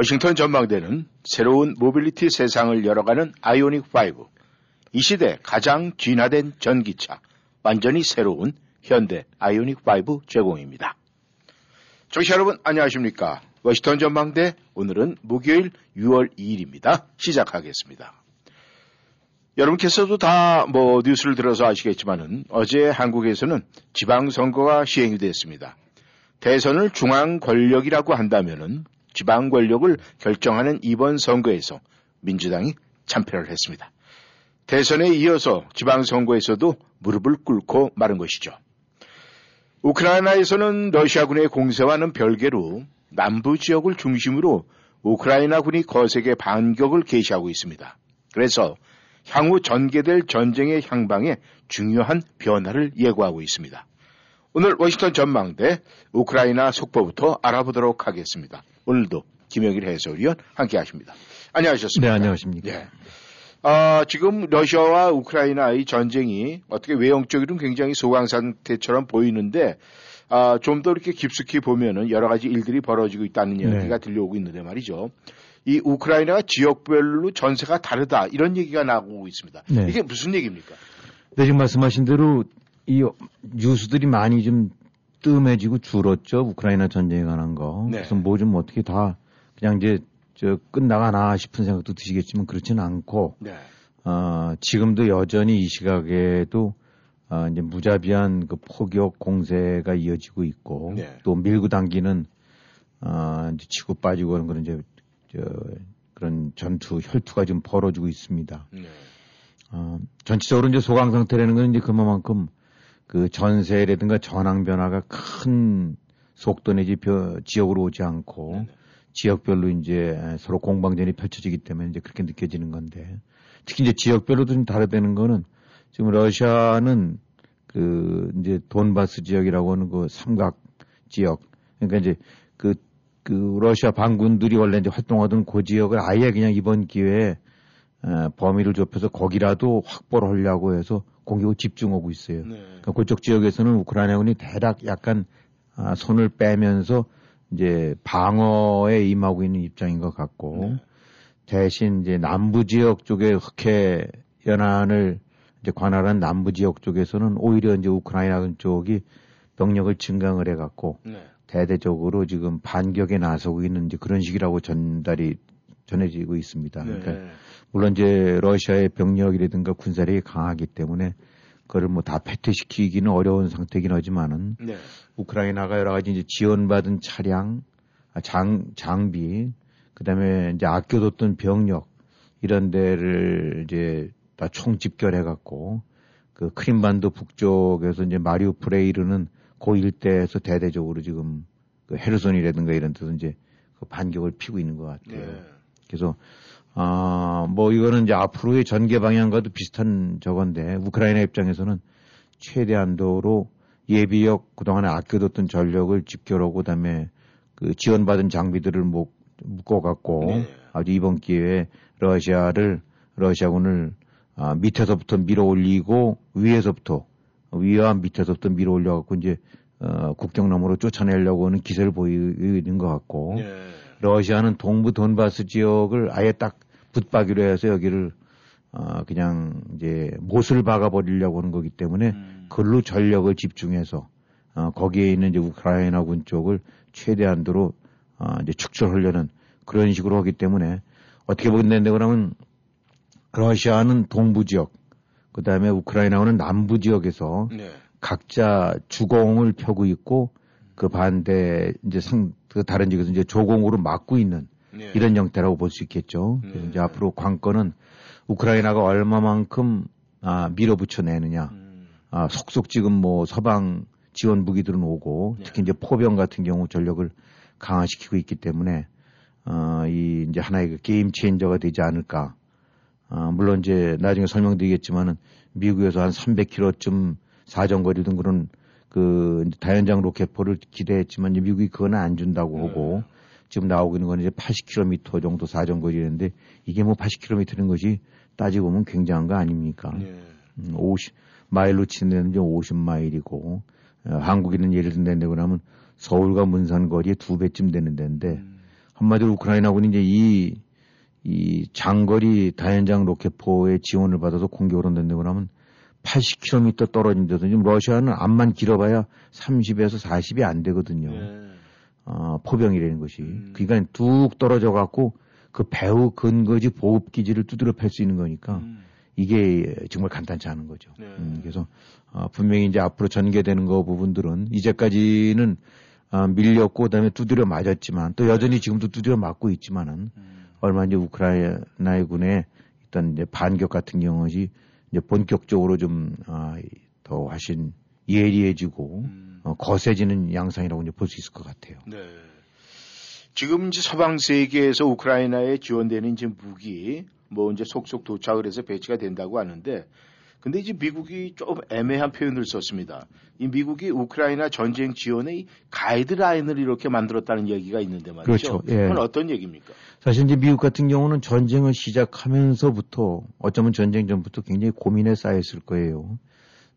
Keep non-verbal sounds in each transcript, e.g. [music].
워싱턴 전망대는 새로운 모빌리티 세상을 열어가는 아이오닉 5. 이 시대 가장 진화된 전기차, 완전히 새로운 현대 아이오닉 5 제공입니다. 청취자 여러분 안녕하십니까? 워싱턴 전망대 오늘은 목요일 6월 2일입니다. 시작하겠습니다. 여러분께서도 다 뭐 뉴스를 들어서 아시겠지만은 어제 한국에서는 지방선거가 시행이 됐습니다. 대선을 중앙 권력이라고 한다면은 지방 권력을 결정하는 이번 선거에서 민주당이 참패를 했습니다. 대선에 이어서 지방선거에서도 무릎을 꿇고 마른 것이죠. 우크라이나에서는 러시아군의 공세와는 별개로 남부 지역을 중심으로 우크라이나군이 거세게 반격을 개시하고 있습니다. 그래서 향후 전개될 전쟁의 향방에 중요한 변화를 예고하고 있습니다. 오늘 워싱턴 전망대 우크라이나 속보부터 알아보도록 하겠습니다. 오늘도 김영일 해설위원 함께 하십니다. 안녕하셨습니까? 네, 안녕하십니까. 예. 아, 지금 러시아와 우크라이나의 전쟁이 어떻게 외형적으로는 굉장히 소강 상태처럼 보이는데 아, 좀 더 이렇게 깊숙이 보면은 여러 가지 일들이 벌어지고 있다는 네. 얘기가 들려오고 있는데 말이죠. 이 우크라이나가 지역별로 전세가 다르다 이런 얘기가 나오고 있습니다. 네. 이게 무슨 얘기입니까? 네, 지금 말씀하신 대로 이 뉴스들이 많이 좀 뜸해지고 줄었죠. 우크라이나 전쟁에 관한 거. 네. 그래서 뭐 좀 어떻게 다 그냥 이제 저 끝나가나 싶은 생각도 드시겠지만 그렇지는 않고 네. 어, 지금도 여전히 이 시각에도 어, 이제 무자비한 그 포격 공세가 이어지고 있고 네. 또 밀고 당기는 어, 이제 치고 빠지고 하는 그런 이제 저 그런 전투 혈투가 지금 벌어지고 있습니다. 네. 어, 전체적으로 이제 소강 상태라는 건 이제 그만큼 그 전세라든가 전황 변화가 큰 속도 내지 벼- 지역으로 오지 않고 네네. 지역별로 이제 서로 공방전이 펼쳐지기 때문에 이제 그렇게 느껴지는 건데 특히 이제 지역별로도 좀 다르다는 거는 지금 러시아는 그 이제 돈바스 지역이라고 하는 그 삼각 지역 그러니까 이제 그, 그 러시아 반군들이 원래 이제 활동하던 그 지역을 아예 그냥 이번 기회에 어, 범위를 좁혀서 거기라도 확보를 하려고 해서 공격을 집중하고 있어요. 네. 그러니까 지역에서는 우크라이나군이 대략 약간 아, 손을 빼면서 이제 방어에 임하고 있는 입장인 것 같고 네. 대신 이제 남부 지역 쪽에 흑해 연안을 이제 관할한 남부 지역 쪽에서는 오히려 이제 우크라이나 쪽이 병력을 증강을 해갖고 네. 대대적으로 지금 반격에 나서고 있는 이제 그런 식이라고 전달이 전해지고 있습니다. 그러니까 네. 물론 이제 러시아의 병력이라든가 군사력이 강하기 때문에 그걸 뭐 다 패퇴시키기는 어려운 상태긴 하지만은 네. 우크라이나가 여러 가지 이제 지원받은 차량, 아, 장, 장비, 그 다음에 이제 아껴뒀던 병력, 이런 데를 이제 다 총집결해 갖고, 그 크림반도 북쪽에서 이제 마리우프레 이르는 그 일대에서 대대적으로 지금 그 헤르손이라든가 이런 데서 이제 그 반격을 피고 있는 것 같아요. 네. 그래서 아, 뭐 이거는 이제 앞으로의 전개 방향과도 비슷한 저건데 우크라이나 입장에서는 최대한도로 예비역 그동안에 아껴뒀던 전력을 집결하고 그다음에 그 지원받은 장비들을 목, 묶어갖고 네. 아주 이번 기회에 러시아를 러시아군을 아, 밑에서부터 밀어 올리고 위에서부터 위와 밑에서부터 밀어 올려갖고 이제 어, 국경 너머로 쫓아내려고 하는 기세를 보이는 것 같고 네. 러시아는 동부 돈바스 지역을 아예 딱 붙박이로 해서 여기를 어 그냥 이제 못을 박아 버리려고 하는 거기 때문에 음. 그걸로 전력을 집중해서 어 거기에 있는 이제 우크라이나군 쪽을 최대한도로 어 이제 축출하려는 그런 식으로 하기 때문에 어떻게 보겠는데 그러면 러시아는 동부 지역 그 다음에 우크라이나는 남부 지역에서 네. 각자 주공을 펴고 있고 그 반대 이제 상, 그 다른 지역에서 이제 조공으로 막고 있는 네. 이런 형태라고 볼 수 있겠죠. 그래서 네. 이제 앞으로 관건은 우크라이나가 얼마만큼 아, 밀어붙여 내느냐. 음. 아, 속속 지금 뭐 서방 지원 무기들은 오고 네. 특히 이제 포병 같은 경우 전력을 강화시키고 있기 때문에 어, 이 이제 하나의 그 게임 체인저가 되지 않을까. 어, 물론 이제 나중에 설명드리겠지만은 미국에서 한 300km쯤 사정거리든 그런 그 다연장 로켓포를 기대했지만 이제 미국이 그건 안 준다고 네. 하고 지금 나오고 있는 건 이제 80km 정도 사정거리인데 이게 뭐 80km인 것이 따지고 보면 굉장한 거 아닙니까? 네. 음, 50 마일로 치는 이제 50마일이고 어, 한국에는 예를 든다고 하면 서울과 문산 거리에 두 배쯤 되는 데인데 음. 한마디로 우크라이나군이 이제 이, 이 장거리 다연장 로켓포의 지원을 받아서 공격을 한다고 하면 80km 떨어진 데서 지금 러시아는 암만 길어봐야 30에서 40이 안 되거든요. 네. 어, 포병이라는 것이. 음. 그러니까 뚝 떨어져 갖고 그 배후 근거지 보급 기지를 두드려 팰 수 있는 거니까 음. 이게 정말 간단치 않은 거죠. 네. 음, 그래서 어, 분명히 이제 앞으로 전개되는 거 부분들은 이제까지는 어, 밀렸고 그다음에 두드려 맞았지만 또 여전히 지금도 두드려 맞고 있지만은 음. 얼마 이제 우크라이나의 군의 일단 이제 반격 같은 경우지 이제 본격적으로 좀더 아, 훨씬 예리해지고 음. 어, 거세지는 양상이라고 이제 볼 수 있을 것 같아요. 네. 지금 이제 서방 세계에서 우크라이나에 지원되는 이제 무기 뭐 이제 속속 도착을 해서 배치가 된다고 하는데 근데 이제 미국이 좀 애매한 표현을 썼습니다. 이 미국이 우크라이나 전쟁 지원의 가이드라인을 이렇게 만들었다는 얘기가 있는데 말이죠. 그렇죠. 예. 그건 어떤 얘기입니까? 사실 이제 미국 같은 경우는 전쟁을 시작하면서부터 어쩌면 전쟁 전부터 굉장히 고민에 쌓였을 거예요.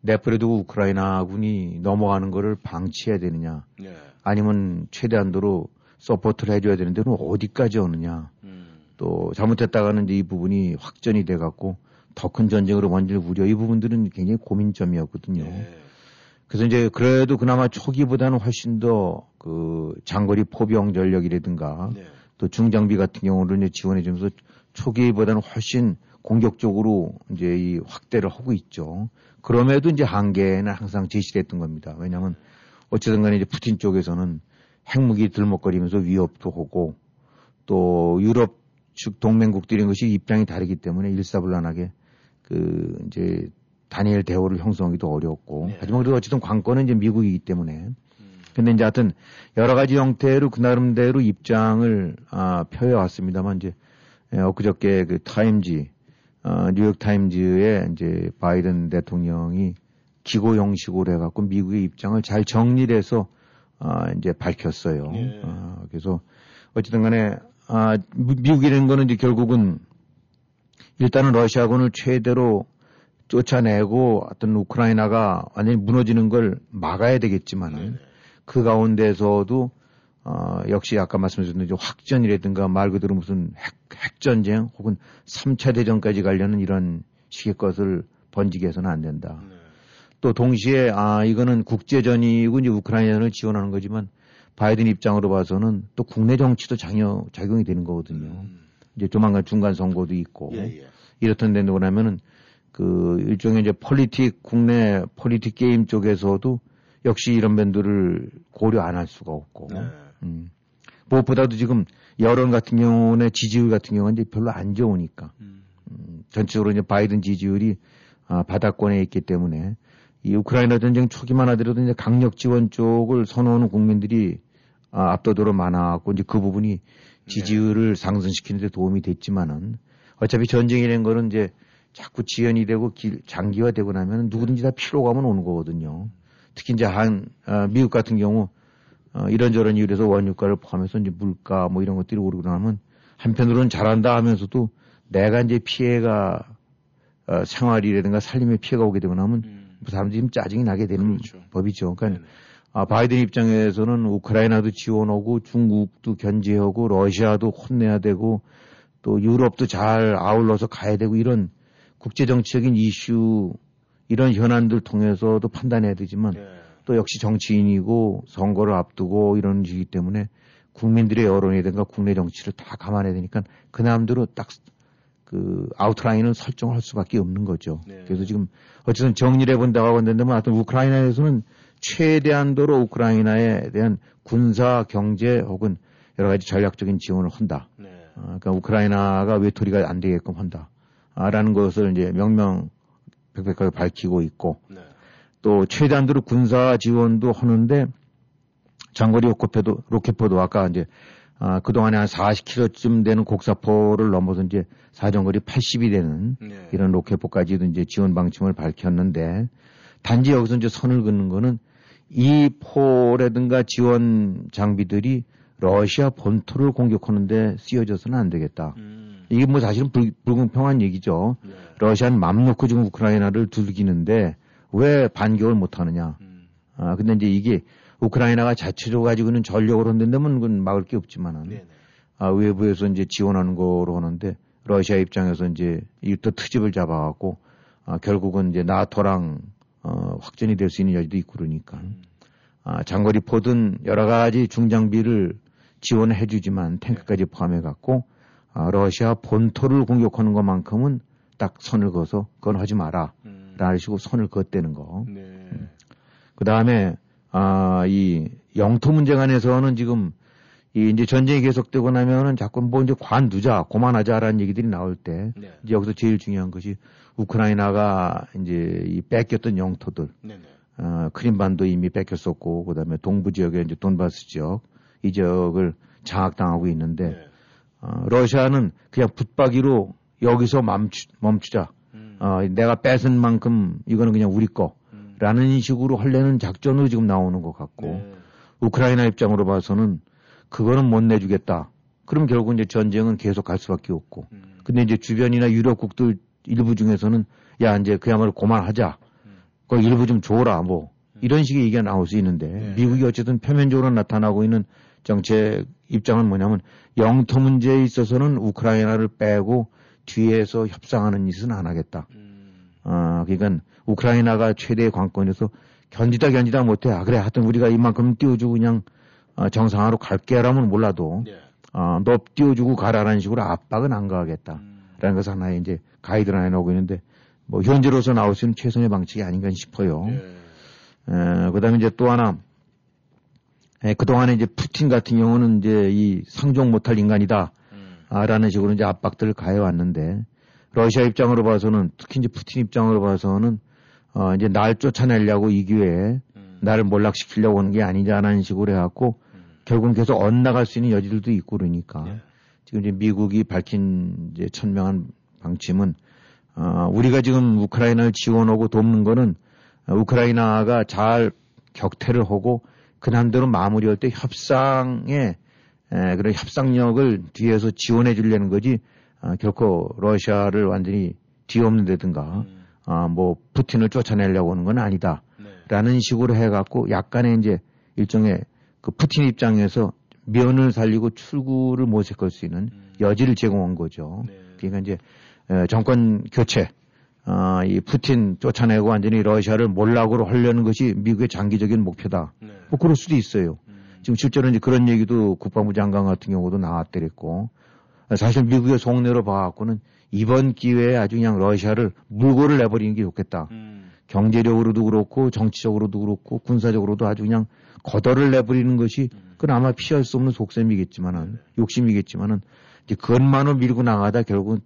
내버려두고 우크라이나군이 넘어가는 거를 방치해야 되느냐, 네. 아니면 최대한도로 support를 해줘야 되는데 그럼 어디까지 오느냐. 음. 또 잘못했다가는 이제 이 부분이 확전이 돼갖고 더 큰 전쟁으로 번질 우려 이 부분들은 굉장히 고민점이었거든요. 네. 그래서 이제 그래도 그나마 초기보다는 훨씬 더 그 장거리 포병 전력이라든가 네. 또 중장비 같은 경우를 이제 지원해 주면서 초기보다는 훨씬 공격적으로 이제 이 확대를 하고 있죠. 그럼에도 이제 한계는 항상 제시됐던 겁니다. 왜냐하면 어쨌든 간에 이제 푸틴 쪽에서는 핵무기 들먹거리면서 위협도 하고 또 유럽 측 동맹국들인 것이 입장이 다르기 때문에 일사불란하게 그 이제 단일 대우를 형성하기도 어렵고 네. 하지만 그래도 어쨌든 관건은 이제 미국이기 때문에 음. 근데 이제 하여튼 여러 가지 형태로 그 나름대로 입장을 아, 펴해왔습니다만 이제 예, 엊그저께 그 타임지 어, 뉴욕 타임즈에 이제 바이든 대통령이 기고 형식으로 해갖고 미국의 입장을 잘 정리해서 아, 이제 밝혔어요. 예. 아, 그래서 어쨌든 간에 아, 미국이라는 거는 이제 결국은 일단은 러시아군을 최대로 쫓아내고 어떤 우크라이나가 완전히 무너지는 걸 막아야 되겠지만은 네. 그 가운데서도 어, 역시 아까 말씀드렸던 확전이라든가 말 그대로 무슨 핵, 핵전쟁 혹은 3차 대전까지 가려는 이런 식의 것을 번지게 해서는 안 된다. 네. 또 동시에 아 이거는 국제전이고 이제 우크라이나를 지원하는 거지만 바이든 입장으로 봐서는 또 국내 정치도 작용, 작용이 되는 거거든요. 음. 이제 조만간 중간 선거도 있고 예, 예. 이렇던 데는 뭐냐면은 그 일종의 이제 politic 국내 politic 게임 쪽에서도 역시 이런 면들을 고려 안 할 수가 없고 네. 음. 무엇보다도 지금 여론 같은 경우는 지지율 같은 경우는 이제 별로 안 좋으니까 음. 음, 전체적으로 이제 바이든 지지율이 아, 바닥권에 있기 때문에 이 우크라이나 전쟁 초기만 하더라도 이제 강력 지원 쪽을 선호하는 국민들이 아, 압도적으로 많아갖고 이제 그 부분이 지지율을 네. 상승시키는데 도움이 됐지만은 어차피 전쟁이라는 거는 이제 자꾸 지연이 되고 길, 장기화되고 나면 누구든지 다 피로감은 오는 거거든요. 특히 이제 한 어, 미국 같은 경우 어, 이런저런 이유에서 원유가를 포함해서 이제 물가 뭐 이런 것들이 오르고 나면 한편으로는 잘한다 하면서도 내가 이제 피해가 어, 생활이라든가 살림에 피해가 오게 되고 나면 음. 사람들이 좀 짜증이 나게 되는 그렇죠. 법이죠. 그러니까 네네. 아, 바이든 입장에서는 우크라이나도 지원하고 중국도 견제하고 러시아도 혼내야 되고 또 유럽도 잘 아울러서 가야 되고 이런 국제정치적인 이슈 이런 현안들 통해서도 판단해야 되지만 네. 또 역시 정치인이고 선거를 앞두고 이런 시기 때문에 국민들의 여론이든가 국내 정치를 다 감안해야 되니까 그 남대로 딱 그 아웃라인을 설정할 수밖에 없는 거죠. 네. 그래서 지금 어쨌든 정리를 해본다고 하는데 하여튼 우크라이나에서는 최대한도로 우크라이나에 대한 군사 경제 혹은 여러 가지 전략적인 지원을 한다. 네. 어, 그러니까 우크라이나가 외톨이가 안 되게끔 한다. 아, 라는 것을 이제 명명백백하게 밝히고 있고 네. 또 최대한도로 군사 지원도 하는데 장거리 로켓포도, 로켓포도 아까 이제 아, 그동안에 한 40km쯤 되는 곡사포를 넘어서 이제 사정거리 80이 되는 네. 이런 로켓포까지도 이제 지원 방침을 밝혔는데 단지 여기서 이제 선을 긋는 거는 이 포라든가 지원 장비들이 러시아 본토를 공격하는데 쓰여져서는 안 되겠다. 음. 이게 뭐 사실은 불, 불공평한 얘기죠. 네. 러시아는 맘 놓고 지금 우크라이나를 두들기는데 왜 반격을 못 하느냐. 음. 아, 근데 이제 이게 우크라이나가 자체로 가지고는 전력으로 한다면 그건 막을 게 없지만은 네 네. 아, 외부에서 이제 지원하는 거로 하는데 러시아 입장에서 이제 이또 트집을 잡아갖고 아, 결국은 이제 나토랑 어, 확전이 될 수 있는 여지도 있고 그러니까 음. 아, 장거리 포든 여러 가지 중장비를 지원해 주지만 탱크까지 포함해 갖고 아, 러시아 본토를 공격하는 것만큼은 딱 선을 그어서 그건 하지 마라. 음. 라는 식으로 선을 그었다는 거. 네. 그 다음에, 아, 이 영토 문제 관해서는 지금 이 이제 전쟁이 계속되고 나면은 자꾸 뭐 이제 관두자, 고만하자라는 얘기들이 나올 때 네. 이제 여기서 제일 중요한 것이 우크라이나가 이제 이 뺏겼던 영토들, 네 네. 어, 크림반도 이미 뺏겼었고, 그 다음에 동부 지역에 이제 돈바스 지역, 이 지역을 장악당하고 있는데, 네. 어, 러시아는 그냥 붙박이로 여기서 멈추, 멈추자. 음. 어, 내가 뺏은 만큼 이거는 그냥 우리 거. 음. 라는 식으로 하려는 작전으로 지금 나오는 것 같고, 네. 우크라이나 입장으로 봐서는 그거는 못 내주겠다. 그럼 결국 이제 전쟁은 계속 갈 수밖에 없고. 음. 근데 이제 주변이나 유럽국들 일부 중에서는 야, 이제 그야말로 그만하자. 음. 그 일부 좀 줘라. 뭐. 이런 식의 얘기가 나올 수 있는데, 네. 미국이 어쨌든 표면적으로 나타나고 있는 정책 입장은 뭐냐면 영토 문제에 있어서는 우크라이나를 빼고 뒤에서 협상하는 짓은 안 하겠다. 음. 아, 그러니까 우크라이나가 최대의 관건에서 견디다 견디다 못해. 아, 그래. 하여튼 우리가 이만큼 띄워주고 그냥 어, 정상화로 갈게라면 몰라도 네. 어, 너 띄워주고 가라라는 식으로 압박은 안 가겠다. 음. 라는 것을 하나의 이제 가이드라인에 나오고 있는데 뭐 현재로서 나올 수 있는 최선의 방식이 아닌가 싶어요. 네. 에, 그다음에 이제 또 하나 에, 그동안에 이제 푸틴 같은 경우는 이제 이 상종 못할 인간이다. 음. 아, 라는 식으로 이제 압박들을 가해왔는데, 러시아 입장으로 봐서는, 특히 이제 푸틴 입장으로 봐서는, 어, 이제 날 쫓아내려고 이 기회에 음. 나를 몰락시키려고 하는 게 아니냐라는 식으로 해갖고, 음. 결국은 계속 엇나갈 수 있는 여지들도 있고 그러니까, 네. 지금 이제 미국이 밝힌 이제 천명한 방침은, 어, 우리가 지금 우크라이나를 지원하고 돕는 거는, 어, 우크라이나가 잘 격퇴를 하고, 그 난대로 마무리할 때 협상에 에, 그런 협상력을 뒤에서 지원해 주려는 거지 아, 결코 러시아를 완전히 뒤엎는다든가 음. 아, 뭐 푸틴을 쫓아내려고 하는 건 아니다. 네. 라는 식으로 해갖고 약간의 이제 일종의 그 푸틴 입장에서 면을 살리고 출구를 모색할 수 있는 음. 여지를 제공한 거죠. 네. 그러니까 이제 에, 정권 교체, 아, 이 푸틴 쫓아내고 완전히 러시아를 몰락으로 하려는 것이 미국의 장기적인 목표다. 네. 뭐 그럴 수도 있어요. 음. 지금 실제로 이제 그런 얘기도 국방부 장관 같은 경우도 나왔더랬고 사실 미국의 속내로 봐갖고는 이번 기회에 아주 그냥 러시아를 물고를 내버리는 게 좋겠다. 음. 경제력으로도 그렇고 정치적으로도 그렇고 군사적으로도 아주 그냥 거덜을 내버리는 것이 음. 그건 아마 피할 수 없는 속셈이겠지만은 욕심이겠지만은 이제 그것만을 밀고 나가다 결국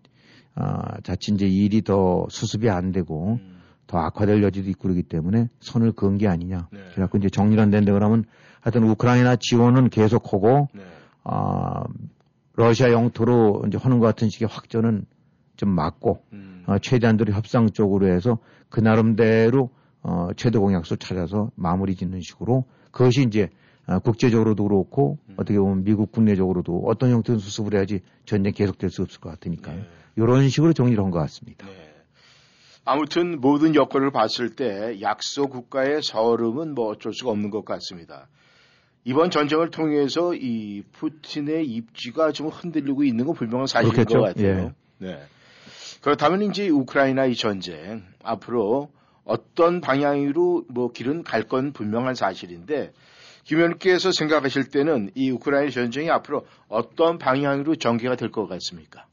아, 자칫 이제 일이 더 수습이 안 되고 음. 더 악화될 여지도 있고 그러기 때문에 선을 그은 게 아니냐. 네. 그래갖고 이제 정리를 안 된다 그러면 하여튼 우크라이나 지원은 계속하고 네. 아 러시아 영토로 이제 하는 것 같은 식의 확전은 좀 막고 음. 어, 최대한도로 협상 쪽으로 해서 그 나름대로 어, 최대 공약수 찾아서 마무리 짓는 식으로 그것이 이제 아, 국제적으로도 그렇고 음. 어떻게 보면 미국 국내적으로도 어떤 형태로 수습을 해야지 전쟁 계속될 수 없을 것 같으니까요. 네. 이런 식으로 정리를 한 것 같습니다. 네. 아무튼 모든 여건을 봤을 때 약소 국가의 서름은 뭐 어쩔 수가 없는 것 같습니다. 이번 전쟁을 통해서 이 푸틴의 입지가 좀 흔들리고 있는 건 분명한 사실인 그렇겠죠. 것 같아요. 예. 네. 그렇다면 이제 우크라이나 이 전쟁 앞으로 어떤 방향으로 뭐 길은 갈 건 분명한 사실인데 김 의원께서 생각하실 때는 이 우크라이나 전쟁이 앞으로 어떤 방향으로 전개가 될 것 같습니까?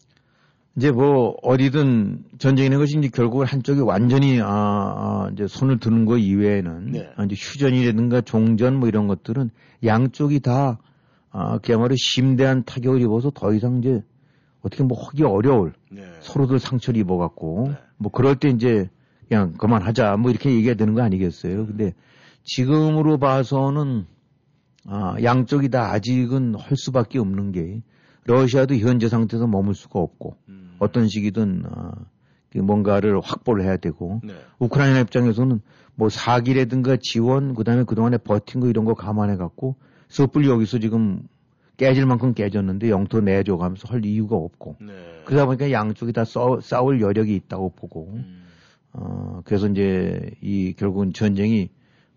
이제 뭐 어디든 전쟁이는 것이 이제 결국 한쪽이 완전히 아, 아, 이제 손을 드는 거 이외에는 네. 아, 이제 휴전이라든가 종전 뭐 이런 것들은 양쪽이 다 아, 그야말로 심대한 타격을 입어서 더 이상 이제 어떻게 뭐 하기 어려울 네. 서로들 상처를 입어갖고 네. 뭐 그럴 때 이제 그냥 그만하자 뭐 이렇게 얘기가 되는 거 아니겠어요. 근데 지금으로 봐서는 아, 양쪽이 다 아직은 할 수밖에 없는 게 러시아도 현재 상태에서 머물 수가 없고 음. 어떤 시기든 아, 그 뭔가를 확보를 해야 되고 네. 우크라이나 입장에서는 뭐 사기라든가 지원 그다음에 그동안에 버틴 거 이런 거 감안해 갖고 섣불리 여기서 지금 깨질 만큼 깨졌는데 영토 내줘 가면서 할 이유가 없고 네. 그러다 보니까 양쪽이 다 싸, 싸울 여력이 있다고 보고 음. 어 그래서 이제 이 결국은 전쟁이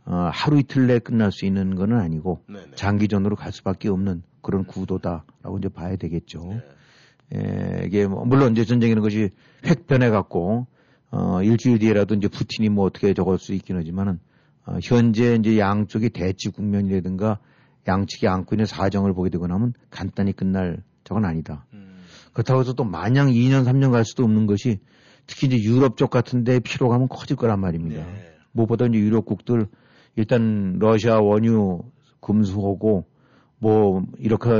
어, 하루 이틀 내에 끝날 수 있는 건 아니고 네네. 장기전으로 갈 수밖에 없는 그런 구도다라고 이제 봐야 되겠죠. 네. 예, 이게 뭐 물론 이제 전쟁이라는 것이 획 변해 갖고 어 일주일 뒤에라도 이제 푸틴이 뭐 어떻게 적을 수 있긴 하지만은 어, 현재 이제 양쪽의 대치 국면이라든가 양측이 안고 있는 사정을 보게 되고 나면 간단히 끝날 적은 아니다. 음. 그렇다고 해서 또 마냥 2년 3년 갈 수도 없는 것이 특히 이제 유럽 쪽 같은데 피로감은 커질 거란 말입니다. 네. 무엇보다 이제 유럽국들 일단 러시아 원유 금수하고 뭐 이렇게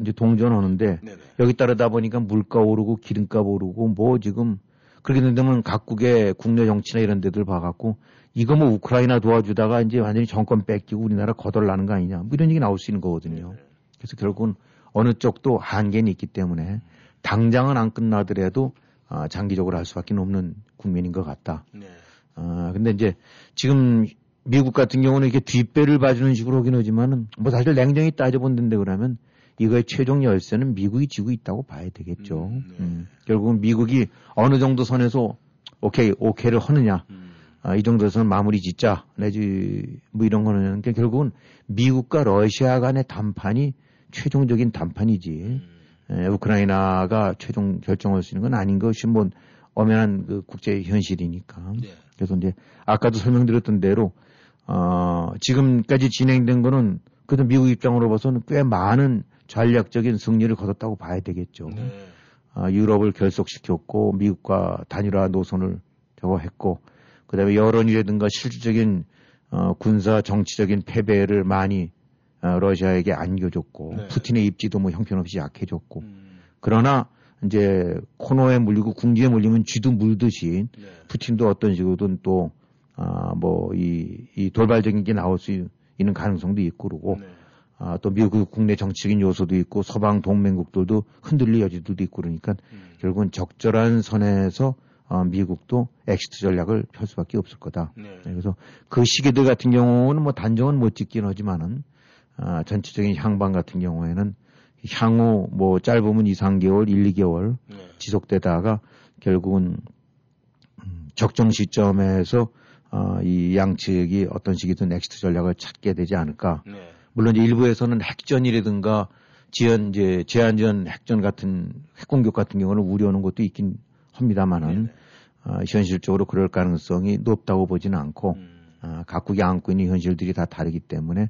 이제 동전하는데 네네. 여기 따르다 보니까 물가 오르고 기름값 오르고 뭐 지금 그렇게 된다면 각국의 국내 정치나 이런 데들 봐갖고 이거 뭐 우크라이나 도와주다가 이제 완전히 정권 뺏기고 우리나라 거덜나는 거 아니냐 뭐 이런 얘기 나올 수 있는 거거든요. 네네. 그래서 결국은 어느 쪽도 한계는 있기 때문에 당장은 안 끝나더라도 아, 장기적으로 할 수밖에 없는 국면인 것 같다. 네. 아, 근데 이제 지금 미국 같은 경우는 이렇게 뒷배를 봐주는 식으로 하긴 하지만은 뭐 사실 냉정히 따져본다는데 그러면 이거의 최종 열쇠는 미국이 지고 있다고 봐야 되겠죠. 음, 네. 음, 결국은 미국이 어느 정도 선에서 오케이, 오케이를 하느냐. 음. 아, 이 정도에서는 마무리 짓자. 내지 뭐 이런 거는 그러니까 결국은 미국과 러시아 간의 담판이 최종적인 담판이지. 음. 에, 우크라이나가 최종 결정할 수 있는 건 아닌 것이 뭐 엄연한 그 국제 현실이니까. 네. 그래서 이제 아까도 설명드렸던 대로 어, 지금까지 진행된 거는 그래도 미국 입장으로 봐서는 꽤 많은 전략적인 승리를 거뒀다고 봐야 되겠죠. 네. 아, 유럽을 결속시켰고 미국과 단일화 노선을 저거 했고 그다음에 여론이라든가 실질적인 어, 군사 정치적인 패배를 많이 어, 러시아에게 안겨줬고 네. 푸틴의 입지도 뭐 형편없이 약해졌고 음. 그러나 이제 코너에 물리고 궁지에 물리면 쥐도 물듯이 네. 푸틴도 어떤 식으로든 또, 아, 뭐, 이, 이 돌발적인 게 나올 수 있는 가능성도 있고 그러고, 네. 아, 또 미국 국내 정치적인 요소도 있고, 서방 동맹국들도 흔들릴 여지들도 있고 그러니까, 음. 결국은 적절한 선에서, 어, 미국도 exit 전략을 펼 수밖에 없을 거다. 네. 네, 그래서 그 시기들 같은 경우는 뭐 단정은 못 짓긴 하지만은, 아, 전체적인 향방 같은 경우에는 향후 뭐 짧으면 2, 3개월, 1, 2개월 네. 지속되다가 결국은 음, 적정 시점에서 어, 이 양측이 어떤 식이든 exit 전략을 찾게 되지 않을까. 네. 물론 이제 일부에서는 핵전이라든가 지연 이제 제한전 핵전 같은 핵공격 같은 경우는 우려하는 것도 있긴 합니다만은 네네. 어, 현실적으로 그럴 가능성이 높다고 보지는 않고 음. 아, 각국이 안고 있는 현실들이 다 다르기 때문에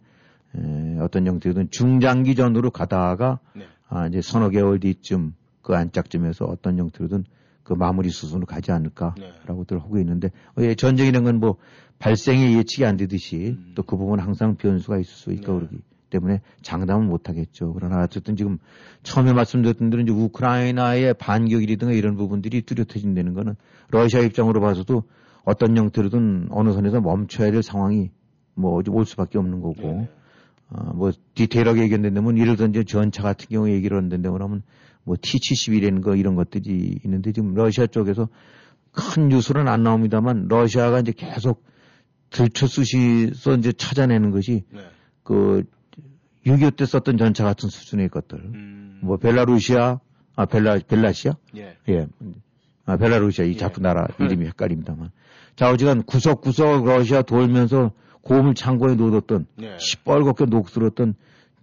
에, 어떤 형태든 중장기전으로 가다가 네. 아, 이제 서너 개월 뒤쯤 그 안짝쯤에서 어떤 형태로든 그 마무리 수순으로 가지 않을까라고들 하고 있는데 예, 전쟁이라는 건 뭐 발생이 예측이 안 되듯이 음. 또그 부분 항상 변수가 있을 수 있고 네. 그러기 때문에 장담은 못 하겠죠. 그러나 어쨌든 지금 처음에 말씀드렸던 대로 이제 우크라이나의 반격이라든가 이런 부분들이 뚜렷해진다는 거는 러시아 입장으로 봐서도 어떤 형태로든 어느 선에서 멈춰야 될 상황이 뭐 올 수밖에 없는 거고 네. 어, 뭐, 디테일하게 얘기한다면, 예를 들어, 이제 전차 같은 경우 얘기를 한다면, 그러면, 뭐, T-72라는 거, 이런 것들이 있는데, 지금 러시아 쪽에서 큰 뉴스는 안 나옵니다만, 러시아가 이제 계속 들춰쓰시서 이제 찾아내는 것이, 네. 그, 6.25 때 썼던 전차 같은 수준의 것들. 음. 뭐, 벨라루시아, 아, 벨라, 벨라시아? 예. 예. 아, 벨라루시아, 이 예. 자꾸 나라 [laughs] 이름이 헷갈립니다만. 자, 어지간 구석구석 러시아 돌면서 고물 창고에 놓아뒀던 네. 시뻘겋게 녹슬었던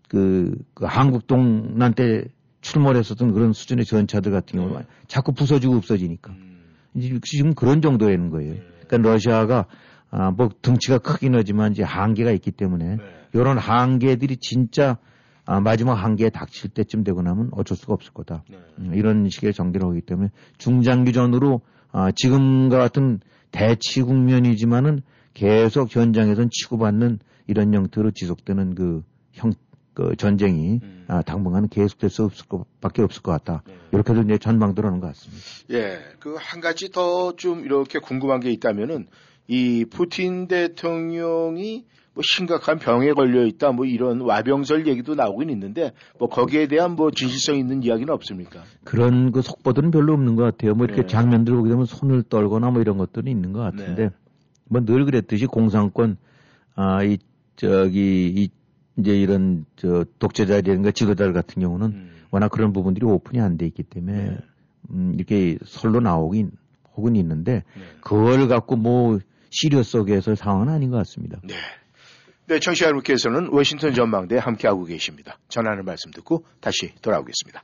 그, 그 한국동난 때 출몰했었던 그런 수준의 전차들 같은 경우는 네. 자꾸 부서지고 없어지니까. 음. 이제 지금 그런 정도라는 거예요. 네. 그러니까 러시아가 아, 뭐 등치가 크긴 하지만 이제 한계가 있기 때문에 네. 이런 한계들이 진짜 아, 마지막 한계에 닥칠 때쯤 되고 나면 어쩔 수가 없을 거다. 네. 음, 이런 식의 전개를 하기 때문에 중장기전으로 아, 지금과 같은 대치 국면이지만은 계속 현장에선 치고받는 이런 형태로 지속되는 그 형, 그 전쟁이 음. 아, 당분간은 계속될 수 없을 것밖에 없을 것 같다. 네. 이렇게도 이제 전망들 하는 것 같습니다. 예, 그 한 가지 더 좀 이렇게 궁금한 게 있다면은 이 푸틴 대통령이 뭐 심각한 병에 걸려 있다 뭐 이런 와병설 얘기도 나오긴 있는데 뭐 거기에 대한 뭐 진실성 있는 이야기는 없습니까? 그런 그 속보들은 별로 없는 것 같아요. 뭐 이렇게 네. 장면들 보게 되면 손을 떨거나 뭐 이런 것들은 있는 것 같은데 네. 뭐 늘 그랬듯이 공산권 아 이 저기 이 이제 이런 저 독재자라든가 지도자들 같은 경우는 음. 워낙 그런 부분들이 오픈이 안 돼 있기 때문에 네. 음 이렇게 설로 나오긴 혹은 있는데 네. 그걸 갖고 뭐 시리어 속에 서 상황은 아닌 것 같습니다. 네. 네, 청취자 여러분께서는 워싱턴 전망대에 함께하고 계십니다. 전하는 말씀 듣고 다시 돌아오겠습니다.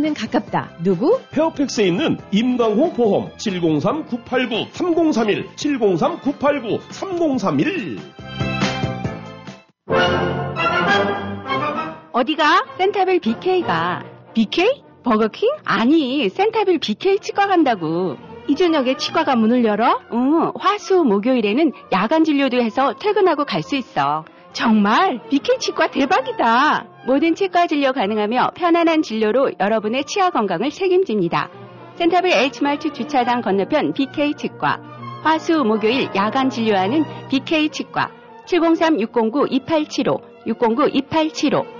는 가깝다. 누구? 페어팩스에 있는 임강호 보험 703-989-3031 703-989-3031 어디가? 센타빌 BK가. BK? 버거킹? 아니, 센타빌 BK 치과 간다고. 이 저녁에 치과가 문을 열어? 응, 화수 목요일에는 야간 진료도 해서 퇴근하고 갈 수 있어. 정말? BK 치과 대박이다. 모든 치과 진료 가능하며 편안한 진료로 여러분의 치아 건강을 책임집니다. 센타빌 H마트 주차장 건너편 BK 치과. 화수 목요일 야간 진료하는 BK 치과. 703-609-2875, 609-2875.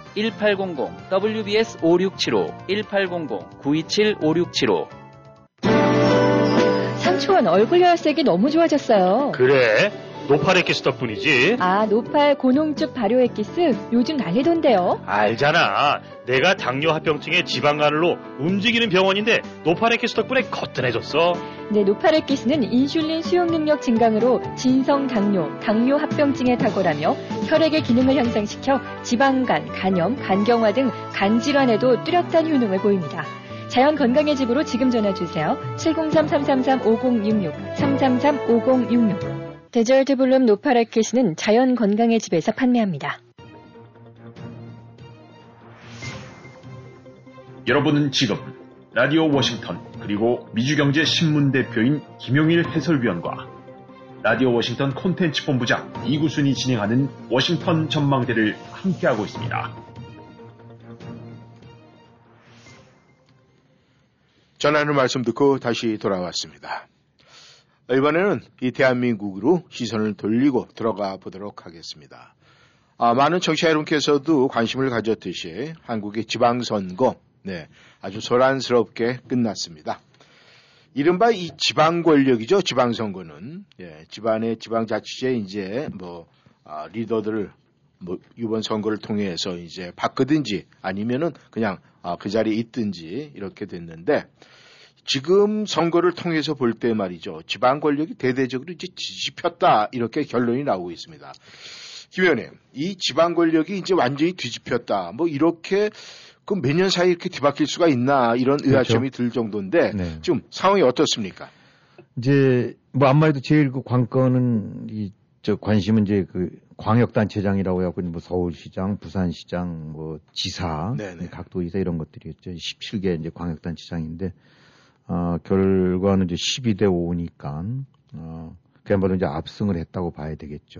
1800 WBS 5675 1800 927 5675 상추원 얼굴 혈색이 너무 좋아졌어요. 그래? 노파레키스 덕분이지. 아, 노팔 고농축 발효 엑기스 요즘 난리던데요. 알잖아. 내가 당뇨 합병증의 지방간으로 움직이는 병원인데 노파레키스 덕분에 거뜬해졌어. 네, 노팔 엑기스는 인슐린 수용 능력 증강으로 진성 당뇨, 당뇨 합병증에 탁월하며 혈액의 기능을 향상시켜 지방간, 간염, 간경화 등 간질환에도 뚜렷한 효능을 보입니다. 자연 건강의 집으로 지금 전화 주세요. 703-333-5066, 333-5066. 데절트 블룸 노파라켓은 자연 건강의 집에서 판매합니다. 여러분은 지금 라디오 워싱턴 그리고 미주경제 신문 대표인 김용일 해설위원과 라디오 워싱턴 콘텐츠 본부장 이구순이 진행하는 워싱턴 전망대를 함께하고 있습니다. 전하는 말씀 듣고 다시 돌아왔습니다. 이번에는 이 대한민국으로 시선을 돌리고 들어가 보도록 하겠습니다. 아, 많은 청취자 여러분께서도 관심을 가졌듯이 한국의 지방선거, 네, 아주 소란스럽게 끝났습니다. 이른바 이 지방 권력이죠, 지방선거는. 예, 집안의 지방자치제 이제 뭐, 아, 리더들을 뭐, 이번 선거를 통해서 이제 바꾸든지 아니면은 그냥 아, 그 자리에 있든지 이렇게 됐는데 지금 선거를 통해서 볼 때 말이죠. 지방 권력이 대대적으로 이제 뒤집혔다 이렇게 결론이 나오고 있습니다. 김 의원님, 이 지방 권력이 이제 완전히 뒤집혔다. 뭐 이렇게 그 몇 년 사이에 이렇게 뒤바뀔 수가 있나 이런 의아점이 들 정도인데 네. 지금 상황이 어떻습니까? 이제 뭐 아무래도 제일 그 관건은 이 저 관심은 이제 그 광역단체장이라고 해갖고 뭐 서울시장, 부산시장, 뭐 지사, 네네. 각도지사 이런 것들이었죠. 17개 이제 광역단체장인데 어, 결과는 이제 12대 5니까 어, 그야말로 이제 압승을 했다고 봐야 되겠죠.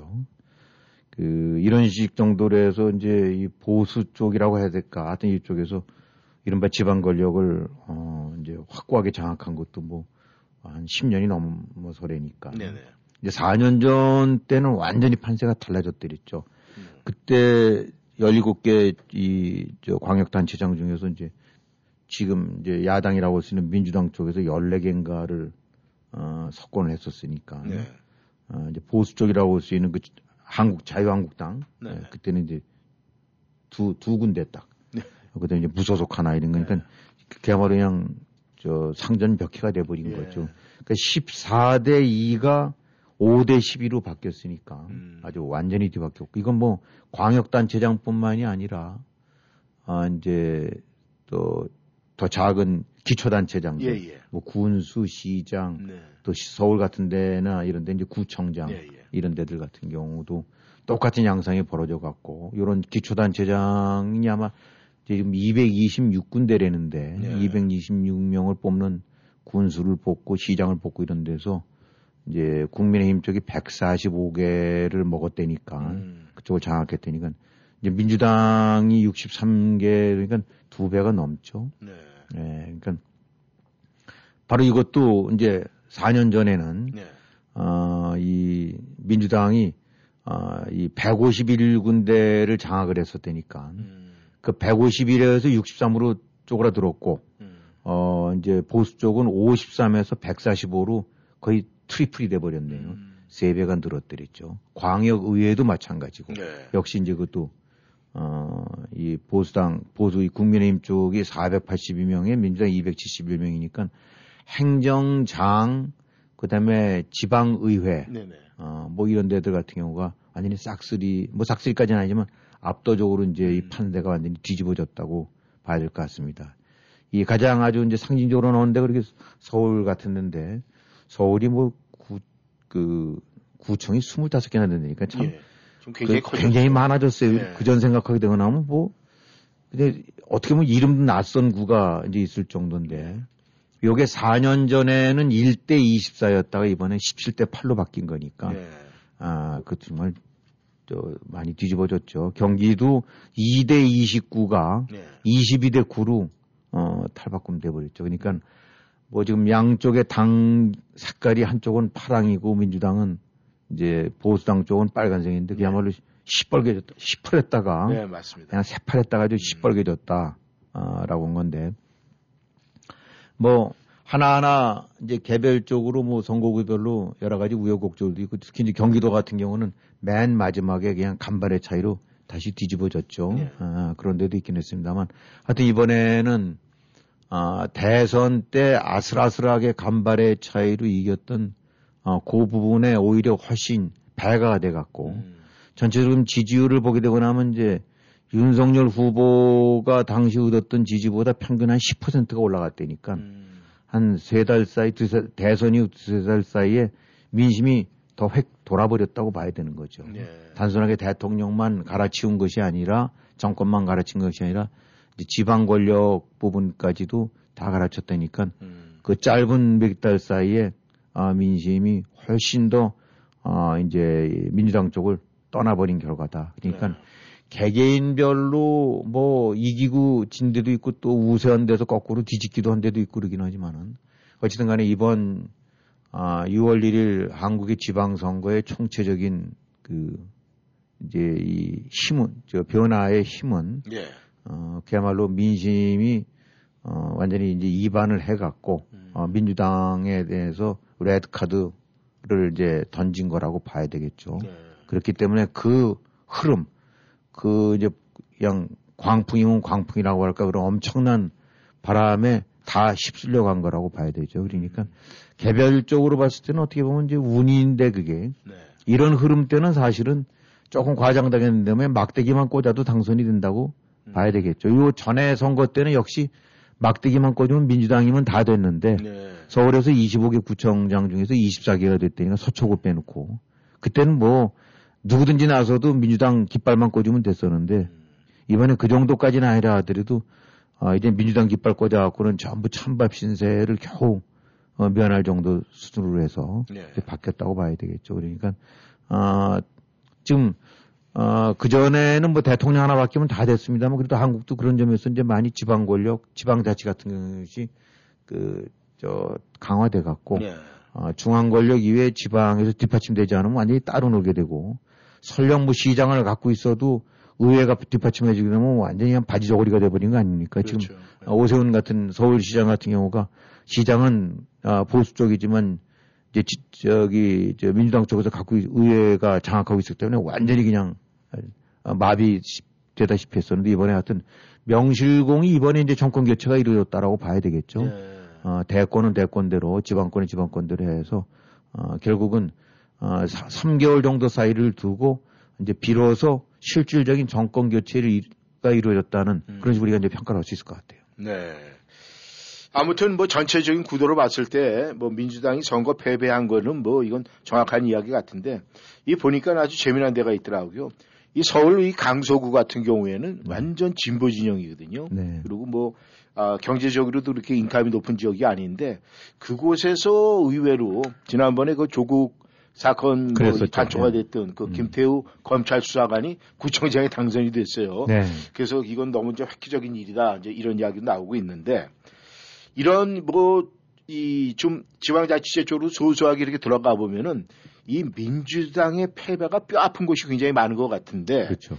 그 이런 식 정도로 해서 이제 이 보수 쪽이라고 해야 될까 하여튼 이쪽에서 이른바 지방 권력을 어 이제 확고하게 장악한 것도 뭐 한 10년이 넘어서래니까. 네네. 이제 4년 전 때는 완전히 판세가 달라졌더랬죠. 음. 그때 17개 이 저 광역 단체장 중에서 이제 지금 이제 야당이라고 할 수 있는 민주당 쪽에서 14개인가를 어, 석권을 했었으니까. 네. 어, 이제 보수 쪽이라고 할 수 있는 그 한국 자유한국당 네. 예, 그때는 이제 두 두 군데 딱 네. 그다음에 이제 무소속 하나 이런 거니까 네. 그야말로 그냥 저 상전 벽해가 돼버린 예. 거죠. 그러니까 14대 2가 5대 12로 바뀌었으니까 음. 아주 완전히 뒤바뀌었고 이건 뭐 광역단체장뿐만이 아니라 아 이제 또 더 작은 기초단체장들 예, 예. 뭐 군수 시장 네. 또 시- 서울 같은 데나 이런 데 이제 구청장 예, 예. 이런 데들 같은 경우도 똑같은 양상이 벌어져 갖고 이런 기초단체장이 아마 지금 226군데라는데 예. 226명을 뽑는 군수를 뽑고 시장을 뽑고 이런 데서 이제 국민의힘 쪽이 145개를 먹었다니까 음. 그쪽을 장악했다니까 이제 민주당이 63개 그러니까 두 배가 넘죠. 네. 예, 그러니까 바로 이것도 이제 4년 전에는 네. 어, 이 민주당이 어, 이 151군데를 장악을 했었다니까 음. 그 151에서 63으로 쪼그라들었고 음. 어, 이제 보수 쪽은 53에서 145로 거의 트리플이 돼 버렸네요. 음. 세 배가 늘었더랬죠. 광역 의회도 마찬가지고 네. 역시 이제 그것도 어, 이 보수당 보수 이 국민의힘 쪽이 482명에 민주당 271명이니까 행정장 그 다음에 지방의회 네네. 어, 뭐 이런 데들 같은 경우가 완전히 싹쓸이 뭐 싹쓸이까지는 아니지만 압도적으로 이제 이 음. 판대가 완전히 뒤집어졌다고 봐야 될 것 같습니다. 이 가장 아주 이제 상징적으로 나오는 데가 그렇게 서울 데인데 서울이 뭐 구, 그 구청이 25개나 된다니까 참 예. 좀 굉장히 그. 굉장히 많아졌어요. 네. 그전 생각하게 되고 나면 뭐, 근데 어떻게 보면 이름도 낯선 구가 이제 있을 정도인데, 요게 4년 전에는 1대 24였다가 이번에 17대 8로 바뀐 거니까, 네. 아, 그 정말, 저, 많이 뒤집어졌죠. 경기도 2대 29가 네. 22대 9로, 어, 탈바꿈 돼버렸죠. 그러니까, 뭐 지금 양쪽의 당 색깔이 한쪽은 파랑이고 민주당은 이제 보수당 쪽은 빨간색인데 그야말로 시뻘개졌다, 시퍼랬다가 네, 맞습니다. 그냥 새파랬다가 아주 시뻘개졌다, 아, 라고 한 건데, 뭐, 하나하나 이제 개별적으로 뭐 선거구별로 여러 가지 우여곡절도 있고 특히 이제 경기도 같은 경우는 맨 마지막에 그냥 간발의 차이로 다시 뒤집어졌죠. 네. 아, 그런 데도 있긴 했습니다만 하여튼 이번에는 아, 대선 때 아슬아슬하게 간발의 차이로 이겼던 어, 그 부분에 오히려 훨씬 배가 돼 갖고 음. 전체적으로 지지율을 보게 되고 나면 이제 윤석열 후보가 당시 얻었던 지지보다 평균 한 10%가 올라갔다니까 음. 한세 달 사이 두 세, 대선 이후 두세 달 사이에 민심이 더 획 돌아버렸다고 봐야 되는 거죠. 네. 단순하게 대통령만 갈아치운 것이 아니라 정권만 갈아친 것이 아니라 지방 권력 부분까지도 다 갈아쳤다니까 음. 그 짧은 몇 달 사이에 아, 민심이 훨씬 더 아, 이제 민주당 쪽을 떠나버린 결과다. 그러니까 네. 개개인별로 뭐 이기고 진 데도 있고 또 우세한 데서 거꾸로 뒤집기도 한 데도 있고 그러긴 하지만은 어쨌든 간에 이번 아, 6월 1일 한국의 지방선거의 총체적인 그 이제 이 힘은 저 변화의 힘은 예. 어, 그야말로 민심이 어, 완전히 이제 이반을 해갖고 음. 어, 민주당에 대해서 레드 카드를 이제 던진 거라고 봐야 되겠죠. 네. 그렇기 때문에 그 흐름, 그 이제 그냥 광풍이면 광풍이라고 할까 그런 엄청난 바람에 다 휩쓸려 간 거라고 봐야 되죠. 그러니까 개별적으로 봤을 때는 어떻게 보면 이제 운인데 그게 네. 이런 흐름 때는 사실은 조금 과장되겠는데 막대기만 꽂아도 당선이 된다고 음. 봐야 되겠죠. 요 전에 선거 때는 역시 막대기만 꽂으면 민주당이면 다 됐는데 네. 서울에서 25개 구청장 중에서 24개가 됐다니까 서초구 빼놓고 그때는 뭐 누구든지 나서도 민주당 깃발만 꽂으면 됐었는데 음. 이번에 그 정도까지는 아니라 하더라도 아, 이제 민주당 깃발 꽂아갖고는 전부 찬밥 신세를 겨우 어, 면할 정도 수준으로 해서 네. 바뀌었다고 봐야 되겠죠. 그러니까 아, 지금 어, 그전에는 뭐 대통령 하나 바뀌면 다 됐습니다만 그래도 한국도 그런 점에서 이제 많이 지방 권력, 지방 자치 같은 것이 그, 저, 강화돼 갖고 네. 어, 중앙 권력 이외에 지방에서 뒷받침되지 않으면 완전히 따로 놀게 되고 설령 뭐 시장을 갖고 있어도 의회가 뒷받침해지게 되면 완전히 그냥 바지 저고리가 돼버린 거 아닙니까? 지금 그렇죠. 어, 오세훈 같은 서울시장 같은 경우가 시장은 아, 보수 쪽이지만 이제 지- 저기 저 민주당 쪽에서 갖고 있- 의회가 장악하고 있었기 때문에 완전히 그냥 어, 마비되다시피 했었는데 이번에 하여튼 명실공히 이번에 이제 정권 교체가 이루어졌다라고 봐야 되겠죠. 네. 어, 대권은 대권대로 지방권은 지방권대로 해서 어, 결국은 어, 3개월 정도 사이를 두고 이제 비로소 실질적인 정권 교체가 이루어졌다는 음. 그런 식으로 우리가 이제 평가를 할 수 있을 것 같아요. 네. 아무튼 뭐 전체적인 구도로 봤을 때 뭐 민주당이 선거 패배한 거는 뭐 이건 정확한 이야기 같은데 이 보니까 아주 재미난 데가 있더라고요. 이 서울 이 강서구 같은 경우에는 완전 진보 진영이거든요. 네. 그리고 뭐 아, 경제적으로도 그렇게 인감이 높은 지역이 아닌데 그곳에서 의외로 지난번에 그 조국 사건 뭐. 단초가 네. 됐던 그 음. 김태우 검찰 수사관이 구청장에 당선이 됐어요. 네. 그래서 이건 너무 이제 획기적인 일이다. 이제 이런 이야기도 나오고 있는데 이런 뭐 이 좀 지방자치제 쪽으로 소소하게 이렇게 들어가 보면은 이 민주당의 패배가 뼈 아픈 곳이 굉장히 많은 것 같은데 그렇죠.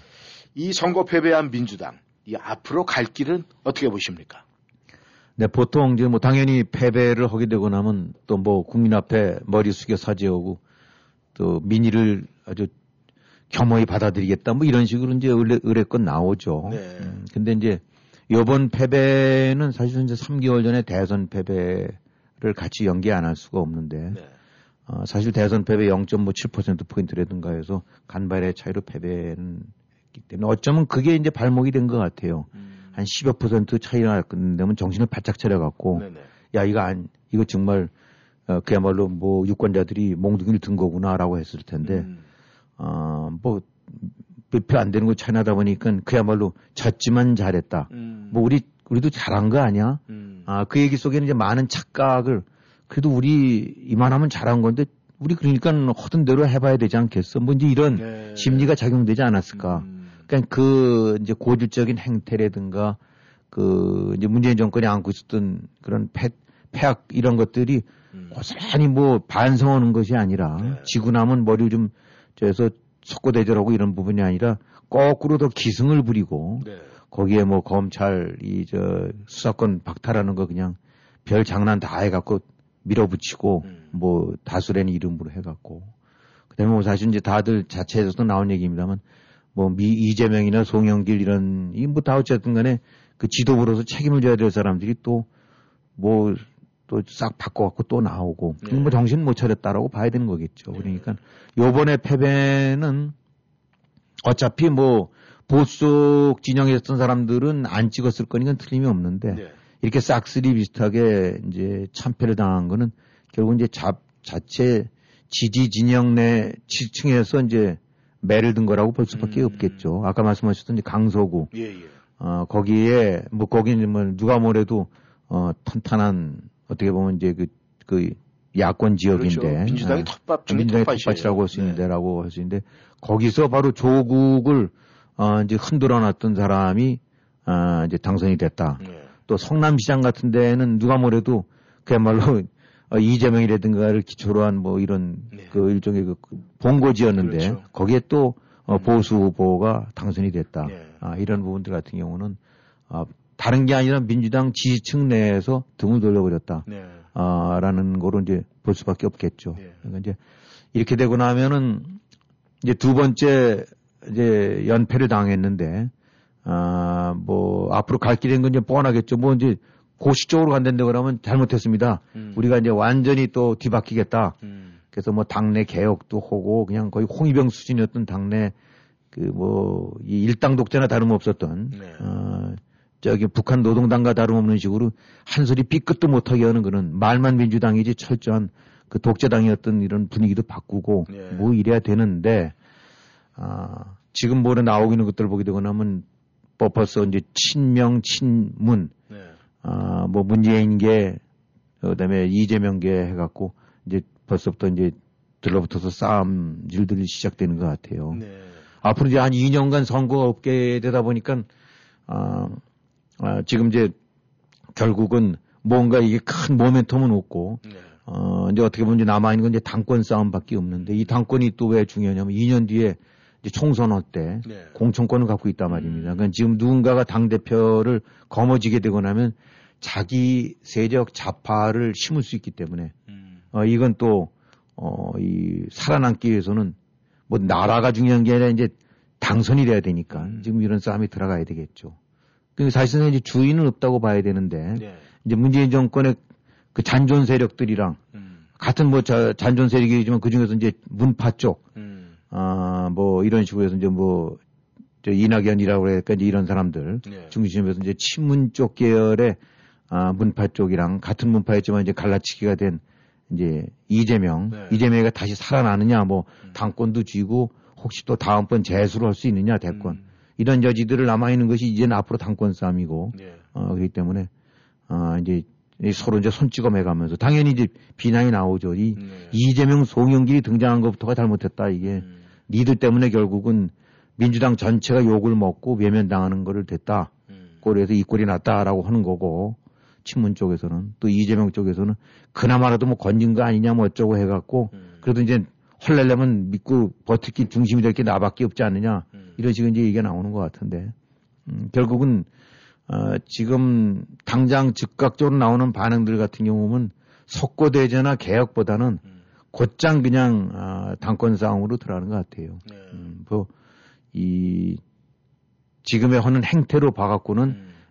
이 선거 패배한 민주당 이 앞으로 갈 길은 어떻게 보십니까? 네, 보통 이제 뭐 당연히 패배를 하게 되고 나면 또 뭐 국민 앞에 머리 숙여 사죄하고 또 민의를 아주 겸허히 받아들이겠다 뭐 이런 식으로 이제 의뢰, 의뢰껏 나오죠. 네. 음, 근데 이제 요번 패배는 사실은 이제 3개월 전에 대선 패배를 같이 연기 안 할 수가 없는데 네. 어, 사실 대선 패배 0.7% 포인트라든가 해서 간발의 차이로 패배는 했기 때문에 어쩌면 그게 이제 발목이 된 것 같아요. 한 10여 퍼센트 차이가 났는데면 정신을 바짝 차려갖고 네네. 야 이거 안 이거 정말 어, 그야말로 뭐 유권자들이 몽둥이를 든 거구나라고 했을 텐데 음. 어뭐 몇 표 안 되는 거 차이 나다 보니까 그야말로 졌지만 잘했다. 음. 뭐 우리 우리도 잘한 거 아니야? 음. 아그 얘기 속에는 이제 많은 착각을 그래도 우리 이만하면 잘한 건데 우리 그러니까 허든 대로 해봐야 되지 않겠어? 뭐 이제 이런 네. 심리가 작용되지 않았을까? 음. 그러니까 그 이제 고질적인 행태라든가 그 이제 문재인 정권이 안고 있었던 그런 패, 폐악 이런 것들이 음. 고스란히 뭐 반성하는 것이 아니라 네. 지고 나면 머리를 좀 저에서 속고대절하고 이런 부분이 아니라 거꾸로 더 기승을 부리고 네. 거기에 뭐 검찰 이 저 수사권 박탈하는 거 그냥 별 장난 다 해갖고 밀어붙이고 음. 뭐 다수라는 이름으로 해갖고 그다음에 뭐 사실 이제 다들 자체에서도 나온 얘기입니다만 뭐 미 이재명이나 송영길 이런 이 뭐 다 어쨌든 간에 그 지도부로서 책임을 져야 될 사람들이 또 뭐 또 싹 바꿔갖고 또 나오고 네. 뭐 정신 못 차렸다라고 봐야 되는 거겠죠. 그러니까 요번에 패배는 어차피 뭐 보수 진영에 있던 사람들은 안 찍었을 거니까 틀림이 없는데 네. 이렇게 싹쓸이 비슷하게 이제 참패를 당한 거는 결국 이제 자, 자체 지지 진영 내 지층에서 이제 매를 든 거라고 볼 수밖에 음. 없겠죠. 아까 말씀하셨던 강서구, 예, 예. 어, 거기에, 뭐, 거기는 뭐, 누가 뭐래도, 어, 탄탄한, 어떻게 보면 이제 그, 그, 야권 지역인데. 그렇죠. 민주당이 어, 톱밥 중에 민주당의 톱밥이에요. 텃밭이라고 할수 네. 있는데라고 할수 있는데, 거기서 바로 조국을, 어, 이제 흔들어 놨던 사람이, 어, 이제 당선이 됐다. 네. 또 성남시장 같은 데는 누가 뭐래도 그야말로 어, 이재명이라든가를 기초로 한 뭐 이런 네. 그 일종의 그 본고지였는데 그렇죠. 거기에 또 어, 음. 보수 후보가 당선이 됐다. 네. 아, 이런 부분들 같은 경우는 아, 다른 게 아니라 민주당 지지층 내에서 등을 돌려버렸다. 네. 아, 라는 거로 이제 볼 수밖에 없겠죠. 네. 그러니까 이제 이렇게 되고 나면은 이제 두 번째 이제 연패를 당했는데 아, 뭐 앞으로 갈 길인 건 이제 뻔하겠죠. 뭐 이제 고시적으로 간다는데 그러면 잘못했습니다. 음. 우리가 이제 완전히 또 뒤바뀌겠다. 음. 그래서 뭐 당내 개혁도 하고 그냥 거의 홍위병 수준이었던 당내 그 뭐 이 일당 독재나 다름없었던 네. 어 저기 북한 노동당과 다름없는 식으로 한 소리 삐끗도 못하게 하는 그런 말만 민주당이지 철저한 그 독재당이었던 이런 분위기도 바꾸고 네. 뭐 이래야 되는데 아 지금 뭐래 나오고 있는 것들 보게 되고 나면 뽑아서 이제 친명 친문 네. 아, 뭐 문재인계, 그다음에 이재명계 해갖고 이제 벌써부터 이제 들러붙어서 싸움 일들이 시작되는 것 같아요. 네. 앞으로 이제 한 2년간 선거가 없게 되다 보니까 아, 아, 지금 이제 결국은 뭔가 이게 큰 모멘텀은 없고 네. 어, 이제 어떻게 보면 이제 남아있는 건 이제 당권 싸움밖에 없는데 이 당권이 또 왜 중요하냐면 2년 뒤에 이제 총선할 때 네. 공천권을 갖고 있단 말입니다. 음. 그러니까 지금 누군가가 당대표를 거머쥐게 되고 나면 자기 세력 좌파를 심을 수 있기 때문에 음. 어, 이건 또 어, 이, 살아남기 위해서는 뭐 나라가 중요한 게 아니라 이제 당선이 돼야 되니까 음. 지금 이런 싸움이 들어가야 되겠죠. 그 사실상 이제 주인은 없다고 봐야 되는데 네. 이제 문재인 정권의 그 잔존 세력들이랑 음. 같은 뭐 자, 잔존 세력이지만 그 중에서 이제 문파 쪽, 음. 아, 뭐 이런 식으로 해서 이제 뭐, 저 이낙연이라고 그러니까 이제 이런 사람들 네. 중심에서 이제 친문 쪽 계열의 아, 문파 쪽이랑 같은 문파였지만 이제 갈라치기가 된 이제 이재명, 네. 이재명이가 다시 살아나느냐 뭐 음. 당권도 쥐고 혹시 또 다음번 재수를 할 수 있느냐 대권 음. 이런 여지들을 남아있는 것이 이제는 앞으로 당권 싸움이고 네. 어, 그렇기 때문에 아, 이제 이 서로 이제 손찌검해 가면서 당연히 이제 비난이 나오죠. 이 네. 이재명 송영길이 등장한 것부터가 잘못했다 이게 음. 니들 때문에 결국은 민주당 전체가 욕을 먹고 외면당하는 거를 됐다. 음. 꼴에서 이 꼴이 났다라고 하는 거고 친문 쪽에서는 또 이재명 쪽에서는 그나마라도 뭐 건진 거 아니냐 뭐 어쩌고 해갖고 음. 그래도 이제 헐렐려면 믿고 버티기 중심이 될 게 나밖에 없지 않느냐 음. 이런 식의 이제 얘기가 나오는 것 같은데 음, 결국은 어, 지금 당장 즉각적으로 나오는 반응들 같은 경우는 석고 대제나 개혁보다는 음. 곧장 그냥 아, 당권 싸움으로 들어가는 것 같아요. 네. 음, 뭐, 이, 지금의 하는 행태로 봐갖고는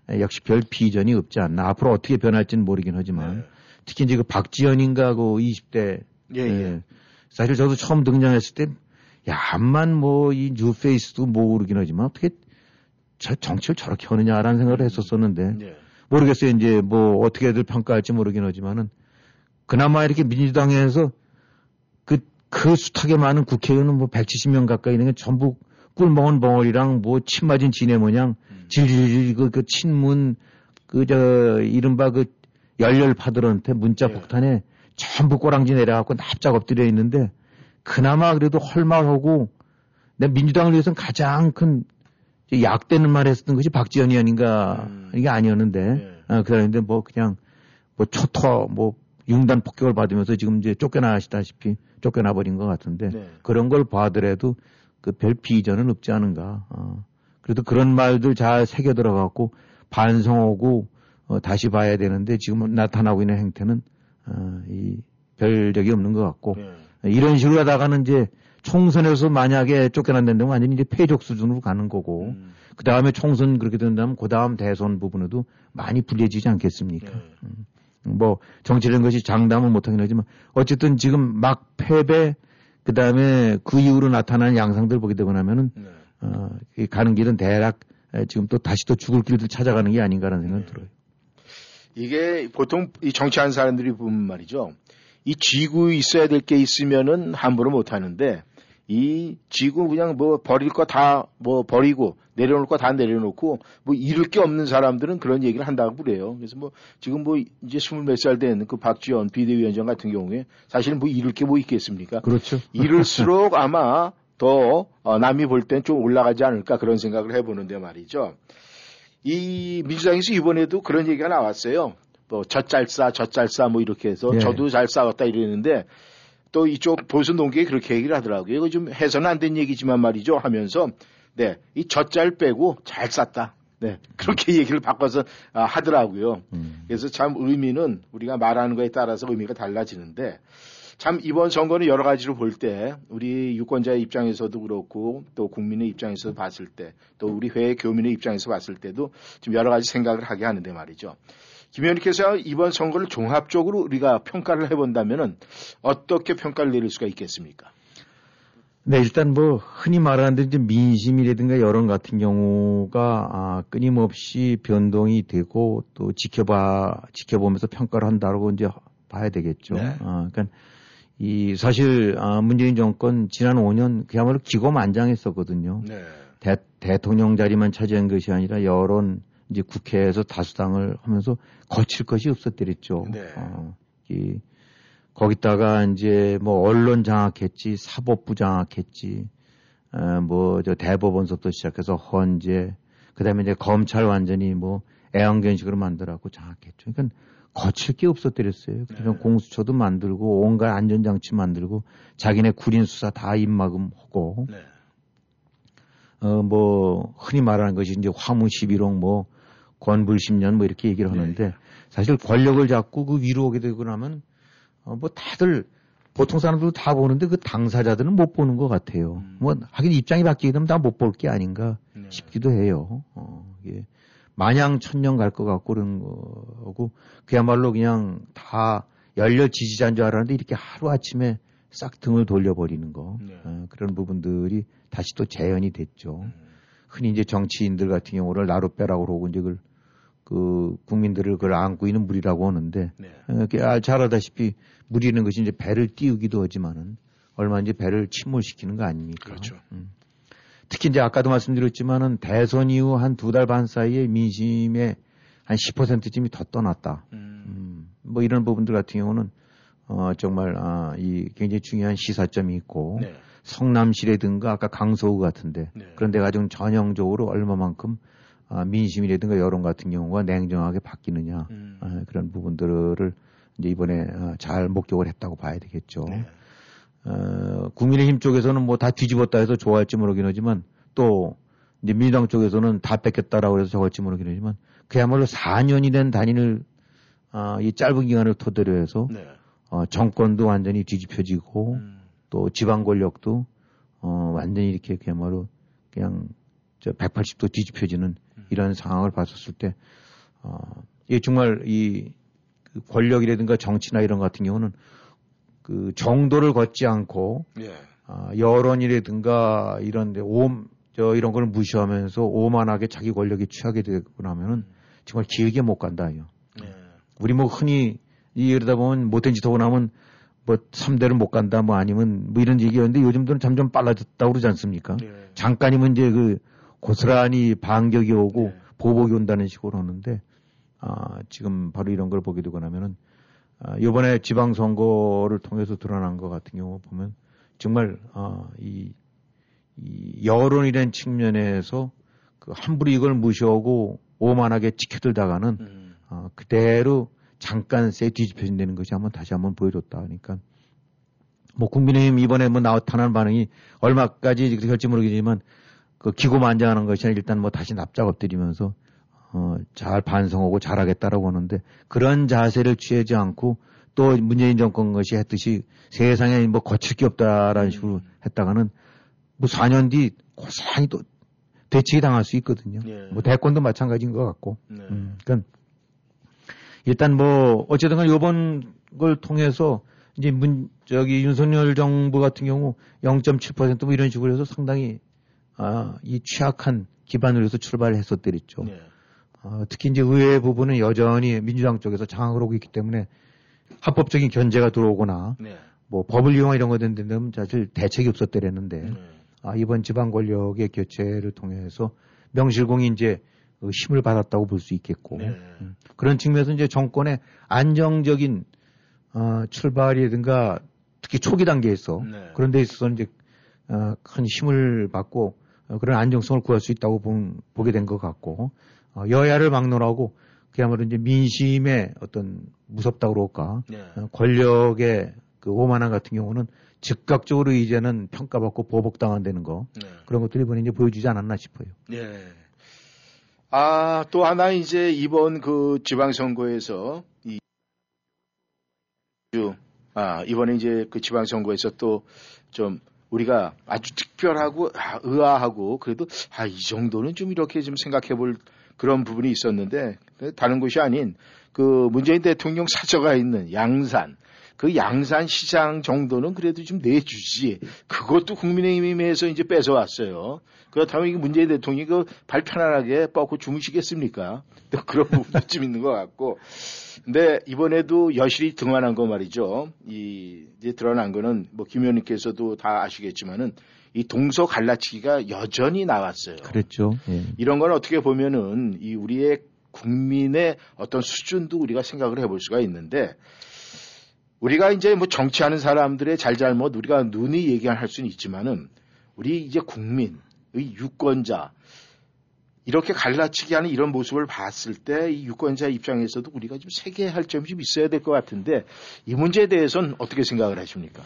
음. 역시 별 비전이 없지 않나. 앞으로 어떻게 변할지는 모르긴 하지만, 네. 특히 이제 그 박지현인가 그 20대. 예, 예. 사실 저도 처음 등장했을 때, 야, 암만 뭐 이 뉴페이스도 모르긴 하지만 어떻게 저 정치를 저렇게 하느냐라는 생각을 했었었는데, 네. 모르겠어요. 이제 뭐 어떻게들 평가할지 모르긴 하지만은 그나마 이렇게 민주당에서 그, 그 숱하게 많은 국회의원은 뭐 170명 가까이 있는 게 전부 꿀먹은 벙어리랑 뭐 침 맞은 지네 모양 음. 질질질 그, 그 친문 그 저 이른바 그 열렬파들한테 문자 예. 폭탄에 전부 꼬랑지 내려갖고 납작 엎드려 있는데 그나마 그래도 헐말하고 내 민주당을 위해서는 가장 큰 약되는 말 했었던 것이 박지원 의원인가 음. 이게 아니었는데 예. 어, 그랬는데 뭐 그냥 뭐 초토 뭐 융단 폭격을 받으면서 지금 이제 쫓겨나시다시피 쫓겨나 버린 것 같은데 네. 그런 걸 봐더라도 그 별 비전은 없지 않은가. 어. 그래도 그런 말들 잘 새겨 들어갖고 반성하고 어, 다시 봐야 되는데 지금 나타나고 있는 행태는 어, 이 별 적이 없는 것 같고 네. 이런 식으로 하다가는 이제 총선에서 만약에 쫓겨난다면 완전히 이제 패족 수준으로 가는 거고 음. 그 다음에 총선 그렇게 된다면 그 다음 대선 부분에도 많이 불리해지지 않겠습니까? 네. 뭐 정치라는 것이 장담은 못하긴 하지만 어쨌든 지금 막 패배 그 다음에 그 이후로 나타나는 양상들 보게 되고 나면은 네. 어, 이 가는 길은 대략 에, 지금 또 다시 또 죽을 길을 찾아가는 게 아닌가라는 생각이 네. 들어요. 이게 보통 이 정치하는 사람들이 보면 말이죠. 이 쥐고 있어야 될 게 있으면은 함부로 못 하는데 이 쥐고 그냥 뭐 버릴 거 다 뭐 버리고 내려놓을 거 다 내려놓고 뭐 잃을 게 없는 사람들은 그런 얘기를 한다고 그래요. 그래서 뭐 지금 뭐 이제 스물 몇 살 된 그 박지원 비대위원장 같은 경우에 사실은 뭐 잃을 게 뭐 있겠습니까? 그렇죠. 이럴수록 아마 더 어, 남이 볼 땐 좀 올라가지 않을까 그런 생각을 해보는데 말이죠. 이 민주당에서 이번에도 그런 얘기가 나왔어요. 뭐 젖잘 싸, 젖잘 싸 뭐 이렇게 해서 예. 저도 잘 싸웠다 이랬는데 또 이쪽 보수 농계에 그렇게 얘기를 하더라고요. 이거 좀 해서는 안 된 얘기지만 말이죠 하면서 네, 이 젖잘 빼고 잘 쌌다. 네, 그렇게 [laughs] 얘기를 바꿔서 아, 하더라고요. 음. 그래서 참 의미는 우리가 말하는 거에 따라서 의미가 달라지는데 참 이번 선거는 여러 가지로 볼 때 우리 유권자의 입장에서도 그렇고 또 국민의 입장에서 봤을 때 또 우리 회의 교민의 입장에서 봤을 때도 좀 여러 가지 생각을 하게 하는데 말이죠. 김 의원님께서 이번 선거를 종합적으로 우리가 평가를 해본다면은 어떻게 평가를 내릴 수가 있겠습니까? 네, 일단 뭐 흔히 말하는 이제 민심이라든가 여론 같은 경우가 아, 끊임없이 변동이 되고 또 지켜봐 지켜보면서 평가를 한다고 이제 봐야 되겠죠. 네. 아, 그러니까 이 사실 아, 문재인 정권 지난 5년 그야말로 기고만장했었거든요. 네. 대, 대통령 자리만 차지한 것이 아니라 여론 이제 국회에서 다수당을 하면서 거칠 것이 없었더랬죠. 네. 어, 이, 거기다가 이제 뭐 언론 장악했지, 사법부 장악했지, 어, 뭐저 대법원서부터 시작해서 헌재, 그다음에 이제 검찰 완전히 뭐 애완견식으로 만들어갖고 장악했죠. 그러니까 거칠 게 없었더랬어요. 그러면 네. 공수처도 만들고 온갖 안전장치 만들고 자기네 구린 수사 다 입막음 하고 네. 어, 뭐, 흔히 말하는 것이 이제 화무 11호 뭐, 권불 10년 뭐 이렇게 얘기를 하는데, 사실 권력을 잡고 그 위로 오게 되고 나면, 어, 뭐 다들 보통 사람들도 다 보는데 그 당사자들은 못 보는 것 같아요. 음. 뭐 하긴 입장이 바뀌게 되면 다 못 볼 게 아닌가 네. 싶기도 해요. 어, 이게 마냥 천년 갈 것 같고 그런 거고 그야말로 그냥 다 열렬 지지자인 줄 알았는데 이렇게 하루 아침에 싹 등을 돌려버리는 거 네. 어, 그런 부분들이 다시 또 재현이 됐죠. 음. 흔히 이제 정치인들 같은 경우를 나로 빼라고 그러고 이제 그걸 그 국민들을 그걸 안고 있는 물이라고 하는데 네. 어, 아, 잘 알다시피 무리는 것이 이제 배를 띄우기도 하지만은 얼마인지 배를 침몰시키는 거 아닙니까? 그렇죠. 음. 특히 이제 아까도 말씀드렸지만은 대선 이후 한 두 달 반 사이에 민심의 한 10%쯤이 더 떠났다. 음. 음, 뭐 이런 부분들 같은 경우는 어, 정말 아, 이 굉장히 중요한 시사점이 있고 네. 성남시라든가 아까 강서구 같은데 네. 그런 데가 좀 전형적으로 얼마만큼 아, 민심이라든가 여론 같은 경우가 냉정하게 바뀌느냐 음. 아, 그런 부분들을 이제 이번에 아, 잘 목격을 했다고 봐야 되겠죠. 네. 어, 국민의힘 쪽에서는 뭐 다 뒤집었다 해서 좋아할지 모르긴 하지만 또 이제 민주당 쪽에서는 다 뺏겼다라고 해서 저할지 모르긴 하지만 그야말로 4년이 된 단위를 아, 이 짧은 기간을 토대로 해서 네. 어, 정권도 완전히 뒤집혀지고 음. 또 지방 권력도 어, 완전히 이렇게 그야말로 그냥 저 180도 뒤집혀지는 음. 이런 상황을 봤었을 때 어, 이게 정말 이그 권력이라든가 정치나 이런 것 같은 경우는 그 정도를 걷지 않고 예. 아, 여론이라든가 이런 데 옴, 저 이런 걸 무시하면서 오만하게 자기 권력에 취하게 되고 나면은 정말 길게 못 간다요. 네. 우리 뭐 흔히 이러다 보면 못된 짓 하고 나면 뭐 3대를 못 간다 뭐 아니면 뭐 이런 얘기였는데 요즘들은 점점 빨라졌다고 그러지 않습니까? 네. 잠깐이면 이제 그 고스란히 반격이 오고 네. 보복이 온다는 식으로 하는데 아, 지금 바로 이런 걸 보게 되고 나면은 아, 이번에 지방선거를 통해서 드러난 것 같은 경우 보면 정말 아, 이, 이 여론이라는 측면에서 그 함부로 이걸 무시하고 오만하게 지켜들다가는 음. 아, 그대로 잠깐 새 뒤집혀진다는 것이 한번 다시 한번 보여줬다. 그러니까 뭐 국민의힘 이번에 뭐 나타난 반응이 얼마까지 될지 모르겠지만 그 기고만장하는 것이 아니라 일단 뭐 다시 납작 엎드리면서 어, 잘 반성하고 잘하겠다라고 하는데 그런 자세를 취하지 않고 또 문재인 정권 것이 했듯이 세상에 뭐 거칠 게 없다라는 식으로 했다가는 뭐 4년 뒤 고스란히 또 대치기 당할 수 있거든요. 예. 뭐 대권도 마찬가지인 것 같고. 네. 음, 그러니까 일단 뭐 어쨌든 간 요번 걸 통해서 이제 문 저기 윤석열 정부 같은 경우 0.7%뭐 이런 식으로 해서 상당히 아, 이 취약한 기반으로 해서 출발을 했었더랬죠. 네. 어, 특히 이제 의회 부분은 여전히 민주당 쪽에서 장악을 하고 있기 때문에 합법적인 견제가 들어오거나 네. 뭐 법을 이용하 이런 거 된다면 사실 대책이 없었더랬는데 네. 아, 이번 지방 권력의 교체를 통해서 명실공히 이제 그 힘을 받았다고 볼 수 있겠고 네. 음, 그런 측면에서 이제 정권의 안정적인 어, 출발이라든가 특히 초기 단계에서 네. 그런 데 있어서 이제 어, 큰 힘을 받고 어, 그런 안정성을 구할 수 있다고 본, 보게 된 것 같고 어, 여야를 막론하고 그야말로 이제 민심의 어떤 무섭다고 그럴까 네. 어, 권력의 그 오만함 같은 경우는 즉각적으로 이제는 평가받고 보복당한다는 거 네. 그런 것들이 이번에 이제 보여주지 않았나 싶어요. 네. 아, 또 하나 이제 이번 그 지방선거에서 이, 주- 아, 이번에 이제 그 지방선거에서 또 좀 우리가 아주 특별하고 아, 의아하고 그래도 아, 이 정도는 좀 이렇게 좀 생각해 볼 그런 부분이 있었는데 그 다른 곳이 아닌 그 문재인 대통령 사저가 있는 양산 그 양산 시장 정도는 그래도 좀 내주지. 그것도 국민의힘에서 이제 뺏어왔어요. 그렇다면 이게 문재인 대통령이 그 발 편안하게 뻗고 주무시겠습니까? 또 그런 부분도 좀 있는 것 같고. 근데 이번에도 여실히 등한한 거 말이죠. 이, 이제 드러난 거는 뭐 김 의원님께서도 다 아시겠지만은 이 동서 갈라치기가 여전히 나왔어요. 그랬죠. 예. 이런 건 어떻게 보면은 이 우리의 국민의 어떤 수준도 우리가 생각을 해볼 수가 있는데 우리가 이제 뭐 정치하는 사람들의 잘잘못 우리가 눈이 얘기할 수는 있지만은 우리 이제 국민의 유권자 이렇게 갈라치기 하는 이런 모습을 봤을 때 이 유권자 입장에서도 우리가 좀 세계할 점이 좀 있어야 될 것 같은데 이 문제에 대해서는 어떻게 생각을 하십니까?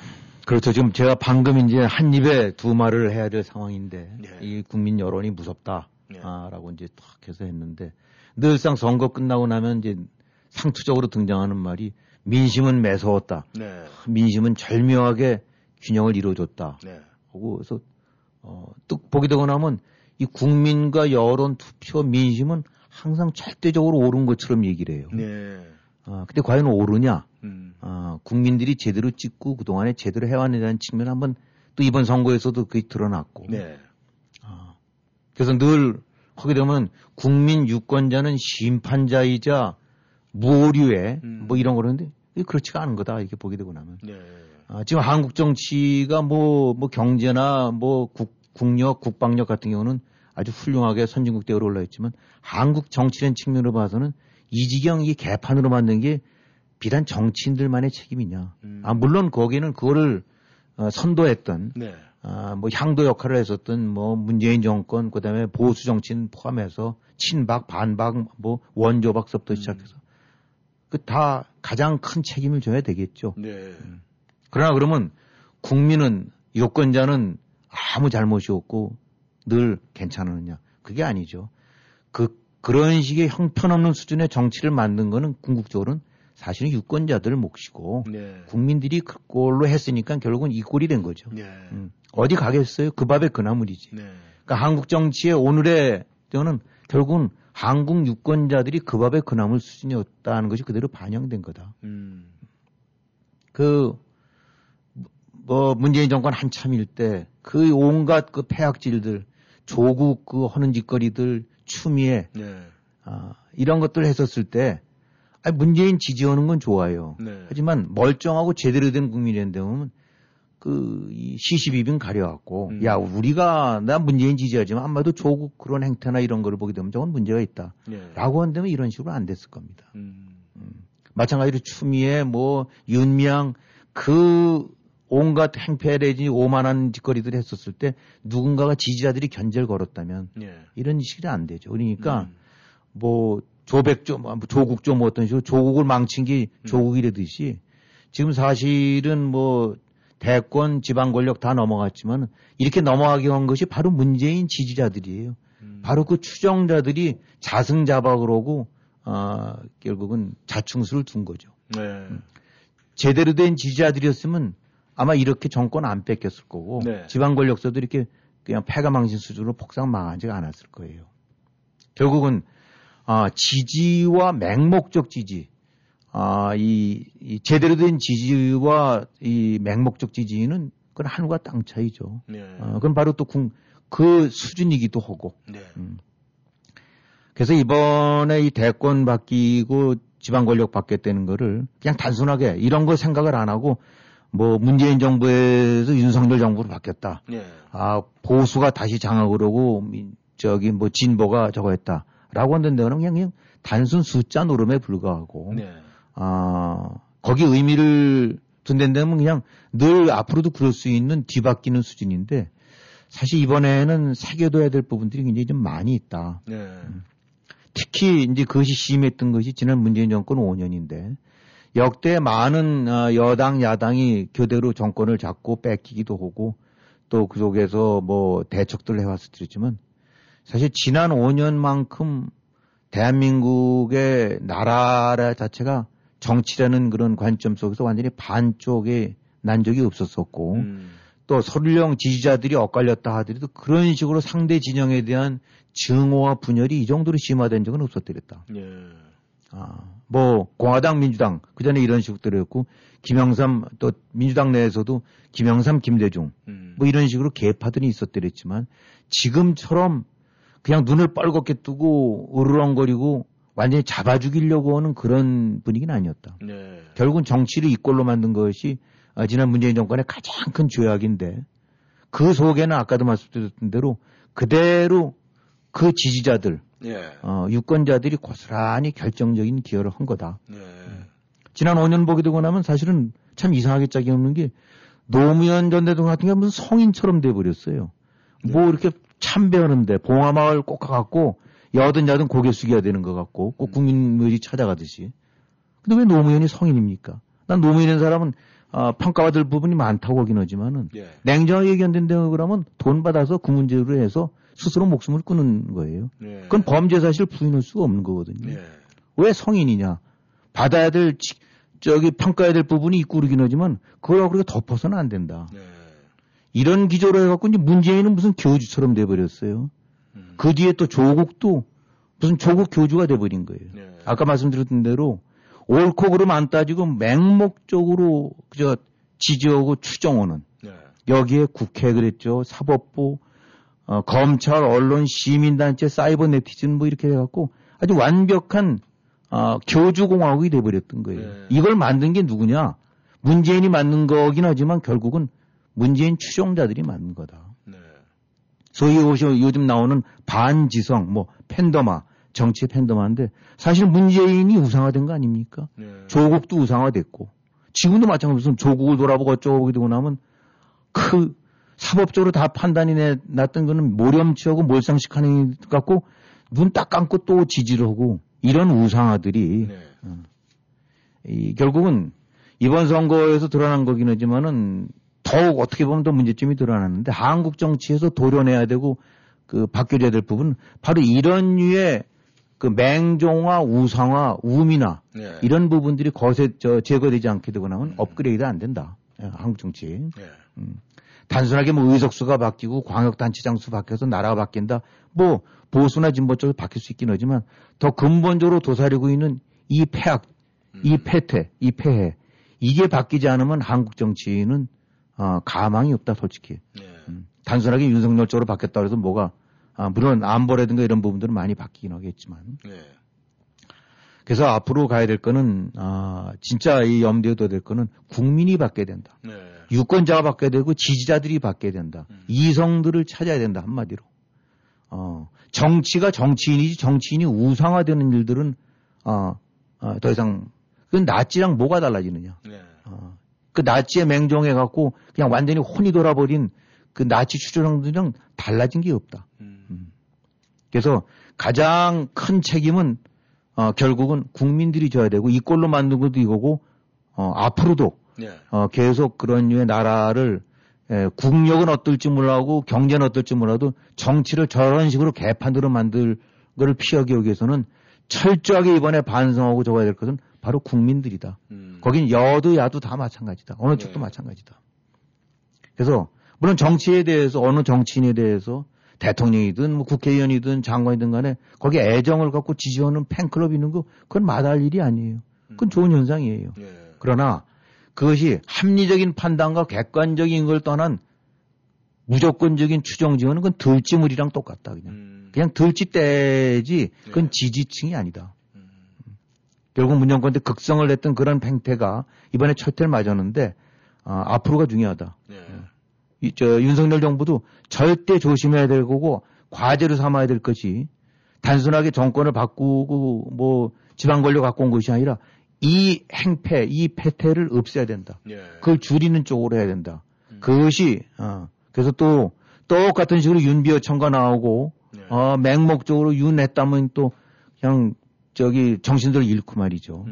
그렇죠. 지금 제가 방금 이제 한 입에 두 말을 해야 될 상황인데 네. 이 국민 여론이 무섭다. 네. 아, 라고 이제 탁 해서 했는데 늘상 선거 끝나고 나면 이제 상투적으로 등장하는 말이 민심은 매서웠다. 네. 민심은 절묘하게 균형을 이루어줬다. 네. 하고 그래서 어, 또 보게 되고 나면 이 국민과 여론 투표 민심은 항상 절대적으로 옳은 것처럼 얘기를 해요. 네. 아, 근데 과연 오르냐? 음. 아, 국민들이 제대로 찍고 그동안에 제대로 해왔느냐는 측면 한번 또 이번 선거에서도 그게 드러났고. 네. 아, 그래서 늘 하게 되면 국민 유권자는 심판자이자 무오류의 음. 뭐 이런 거는데 이게 그렇지가 않은 거다 이렇게 보게 되고 나면. 네. 아, 지금 한국 정치가 뭐, 뭐 경제나 뭐 국, 국력, 국방력 같은 경우는 아주 훌륭하게 선진국 대우로 올라 있지만 한국 정치라는 측면으로 봐서는 이지경 이 개판으로 만든 게 비단 정치인들만의 책임이냐. 음. 아, 물론 거기는 그거를 어, 선도했던 네. 아, 뭐 향도 역할을 했었던 뭐 문재인 정권 그다음에 보수 정치인 포함해서 친박 반박 뭐 원조박서부터 음. 시작해서 그 다 가장 큰 책임을 져야 되겠죠. 네. 그러나 그러면 국민은 유권자는 아무 잘못이 없고 늘 괜찮느냐 그게 아니죠. 그 그런 식의 형편없는 수준의 정치를 만든 거는 궁극적으로는 사실은 유권자들 몫이고 네. 국민들이 그꼴로 했으니까 결국은 이 꼴이 된 거죠. 네. 음, 어디 가겠어요? 그 밥에 그 나물이지. 네. 그러니까 한국 정치의 오늘의 저는 결국은 한국 유권자들이 그 밥에 그 나물 수준이었다는 것이 그대로 반영된 거다. 음. 그, 뭐, 문재인 정권 한참일 때, 그 온갖 그 폐악질들, 조국 그 하는 짓거리들, 추미애, 네. 아, 이런 것들 했었을 때, 아 문재인 지지하는 건 좋아요. 네. 하지만 멀쩡하고 제대로 된 국민인데 보면, 그, 이 시시비빙 가려갖고, 음. 야, 우리가, 나 문재인 지지하지만 아마도 조국 그런 행태나 이런 거를 보게 되면 저건 문제가 있다. 네. 라고 한다면 이런 식으로 안 됐을 겁니다. 음. 마찬가지로 추미애, 뭐, 윤미향, 그 온갖 행패레지 오만한 짓거리들 했었을 때 누군가가 지지자들이 견제를 걸었다면 네. 이런 식이 안 되죠. 그러니까 음. 뭐 조백조, 뭐 조국조 뭐 어떤 식으로 조국을 망친 게 음. 조국이라듯이 지금 사실은 뭐 대권 지방 권력 다 넘어갔지만 이렇게 넘어가게 한 것이 바로 문재인 지지자들이에요. 음. 바로 그 추정자들이 자승자박으로고 아 결국은 자충수를 둔 거죠. 네. 제대로 된 지지자들이었으면 아마 이렇게 정권 안 뺏겼을 거고 네. 지방 권력서도 이렇게 그냥 패가망신 수준으로 폭삭 망하지가 않았을 거예요. 결국은 아, 지지와 맹목적 지지, 아, 이, 이 제대로 된 지지와 이 맹목적 지지는 그건 하늘과 땅 차이죠. 네. 어, 그건 바로 또그 수준이기도 하고. 네. 음. 그래서 이번에 이 대권 바뀌고 지방 권력 바뀌었다는 거를 그냥 단순하게 이런 거 생각을 안 하고 뭐 문재인 정부에서 윤석열 정부로 바뀌었다. 네. 아, 보수가 다시 장악을 하고 미- 저기 뭐 진보가 저거 했다라고 하는 데는 그냥, 그냥 단순 숫자 노름에 불과하고 네. 아, 거기 의미를 둔 데는 그냥 늘 앞으로도 그럴 수 있는 뒤바뀌는 수준인데 사실 이번에는 새겨둬야 될 부분들이 굉장히 좀 많이 있다. 네. 특히 이제 그것이 심했던 것이 지난 문재인 정권 5년인데 역대 많은 어, 여당 야당이 교대로 정권을 잡고 뺏기기도 하고 또 그 속에서 뭐 대척들을 해왔었지만 사실 지난 5년만큼 대한민국의 나라 자체가 정치라는 그런 관점 속에서 완전히 반쪽에 난 적이 없었었고 음. 또 설령 지지자들이 엇갈렸다 하더라도 그런 식으로 상대 진영에 대한 증오와 분열이 이 정도로 심화된 적은 없었더랬다. 네. 아, 뭐 공화당, 민주당 그 전에 이런 식들이었고 김영삼 또 민주당 내에서도 김영삼, 김대중 음. 뭐 이런 식으로 개파들이 있었더랬지만 지금처럼 그냥 눈을 뻘겋게 뜨고 으르렁거리고 완전히 잡아 죽이려고 하는 그런 분위기는 아니었다. 네. 결국은 정치를 이꼴로 만든 것이 아, 지난 문재인 정권의 가장 큰 죄악인데 그 속에는 아까도 말씀드렸던 대로 그대로 그 지지자들, 네. 어, 유권자들이 고스란히 결정적인 기여를 한 거다. 네. 지난 5년 보게 되고 나면 사실은 참 이상하게 짝이 없는 게 노무현 전 대통령 같은 경우는 무슨 성인처럼 돼버렸어요. 뭐 이렇게 참배하는데 봉화마을 꼭 가갖고 여든 야든 고개 숙여야 되는 것 같고 꼭 국민들이 찾아가듯이. 근데 왜 노무현이 성인입니까? 난 노무현인 사람은 아, 평가받을 부분이 많다고 하긴 하지만은 예. 냉정하게 얘기한다고 그러면 돈 받아서 그 문제로 해서 스스로 목숨을 끊는 거예요. 네. 그건 범죄 사실을 부인할 수가 없는 거거든요. 네. 왜 성인이냐? 받아야 될 지- 저기 평가해야 될 부분이 있고 그러긴 하지만 그걸 그렇게 덮어서는 안 된다. 네. 이런 기조로 해갖고 이제 문재인은 무슨 교주처럼 돼버렸어요. 음. 그 뒤에 또 조국도 무슨 조국 교주가 돼버린 거예요. 네. 아까 말씀드렸던 대로 옳고 그름 안 따지고 맹목적으로 그저 지지하고 추정하는 네. 여기에 국회 그랬죠. 사법부, 어, 검찰, 언론, 시민단체, 사이버 네티즌 뭐 이렇게 해갖고 아주 완벽한 어, 교주공화국이 돼버렸던 거예요. 네. 이걸 만든 게 누구냐? 문재인이 만든 거긴 하지만 결국은 문재인 추종자들이 만든 거다. 네. 소위 요즘 나오는 반지성, 뭐 팬더마, 정치 팬더마인데 사실 문재인이 우상화된 거 아닙니까? 네. 조국도 우상화됐고 지금도 마찬가지로 조국을 돌아보고 어쩌고 되고 나면 그 사법적으로 다 판단이 내- 났던 거는 모렴치하고 몰상식 하는 것 같고 눈 딱 감고 또 지지를 하고 이런 우상화들이 네. 이, 결국은 이번 선거에서 드러난 거긴 하지만은 더욱 어떻게 보면 더 문제점이 드러나는데 한국 정치에서 도려내야 되고 그 바뀌어야 될 부분 바로 이런 류의 그 맹종화, 우상화, 우미나 네. 이런 부분들이 거세 저 제거되지 않게 되고 나면 업그레이드 안 된다. 예, 한국 정치. 네. 단순하게 뭐 의석수가 바뀌고 광역단체장 수 바뀌어서 나라가 바뀐다. 뭐 보수나 진보 쪽으로 바뀔 수 있긴 하지만 더 근본적으로 도사리고 있는 이 폐악, 이 폐퇴, 이 폐해 이게 바뀌지 않으면 한국 정치는 어, 가망이 없다 솔직히. 음, 단순하게 윤석열 쪽으로 바뀌었다 그래서 뭐가 아, 물론 안보라든가 이런 부분들은 많이 바뀌긴 하겠지만 네. 그래서 앞으로 가야 될 거는 아, 진짜 이 염두에 둬야 될 거는 국민이 바뀌어야 된다. 네. 유권자가 바뀌어야 되고 지지자들이 바뀌어야 된다. 이성들을 찾아야 된다 한마디로. 어, 정치가 정치인이지 정치인이 우상화되는 일들은 어, 어, 더 이상 그건 나치랑 뭐가 달라지느냐. 네. 어, 그 나치에 맹종해 갖고 그냥 완전히 혼이 돌아버린 그 나치 추종들이랑 달라진 게 없다. 음. 그래서 가장 큰 책임은 어, 결국은 국민들이 져야 되고 이 꼴로 만든 것도 이거고 어, 앞으로도 네. 어, 계속 그런 류의 나라를 에, 국력은 어떨지 몰라고 경제는 어떨지 몰라도 정치를 저런 식으로 개판으로 만들 거를 피하기 위해서는 철저하게 이번에 반성하고 적어야 될 것은 바로 국민들이다. 음. 거긴 여도 야도 다 마찬가지다. 어느 쪽도 마찬가지다. 그래서 물론 정치에 대해서 어느 정치인에 대해서 대통령이든 뭐 국회의원이든 장관이든 간에 거기에 애정을 갖고 지지하는 팬클럽이 있는 거 그건 마다할 일이 아니에요. 그건 좋은 현상이에요. 그러나 그것이 합리적인 판단과 객관적인 걸 떠난 무조건적인 추정 지어는 그건 들쥐물이랑 똑같다 그냥. 그냥 들쥐떼지 그건 지지층이 아니다. 결국 문정권 때 극성을 냈던 그런 팽태가 이번에 철퇴를 맞았는데 아, 앞으로가 중요하다. 이, 저, 윤석열 정부도 절대 조심해야 될 거고 과제로 삼아야 될 것이 단순하게 정권을 바꾸고 뭐 지방 권력 갖고 온 것이 아니라 이 행패, 이 패태를 없애야 된다. 그걸 줄이는 쪽으로 해야 된다. 그것이 어, 그래서 또 똑같은 식으로 윤비어 청가 나오고 어, 맹목적으로 윤했다면 또 그냥 저기 정신들을 잃고 말이죠.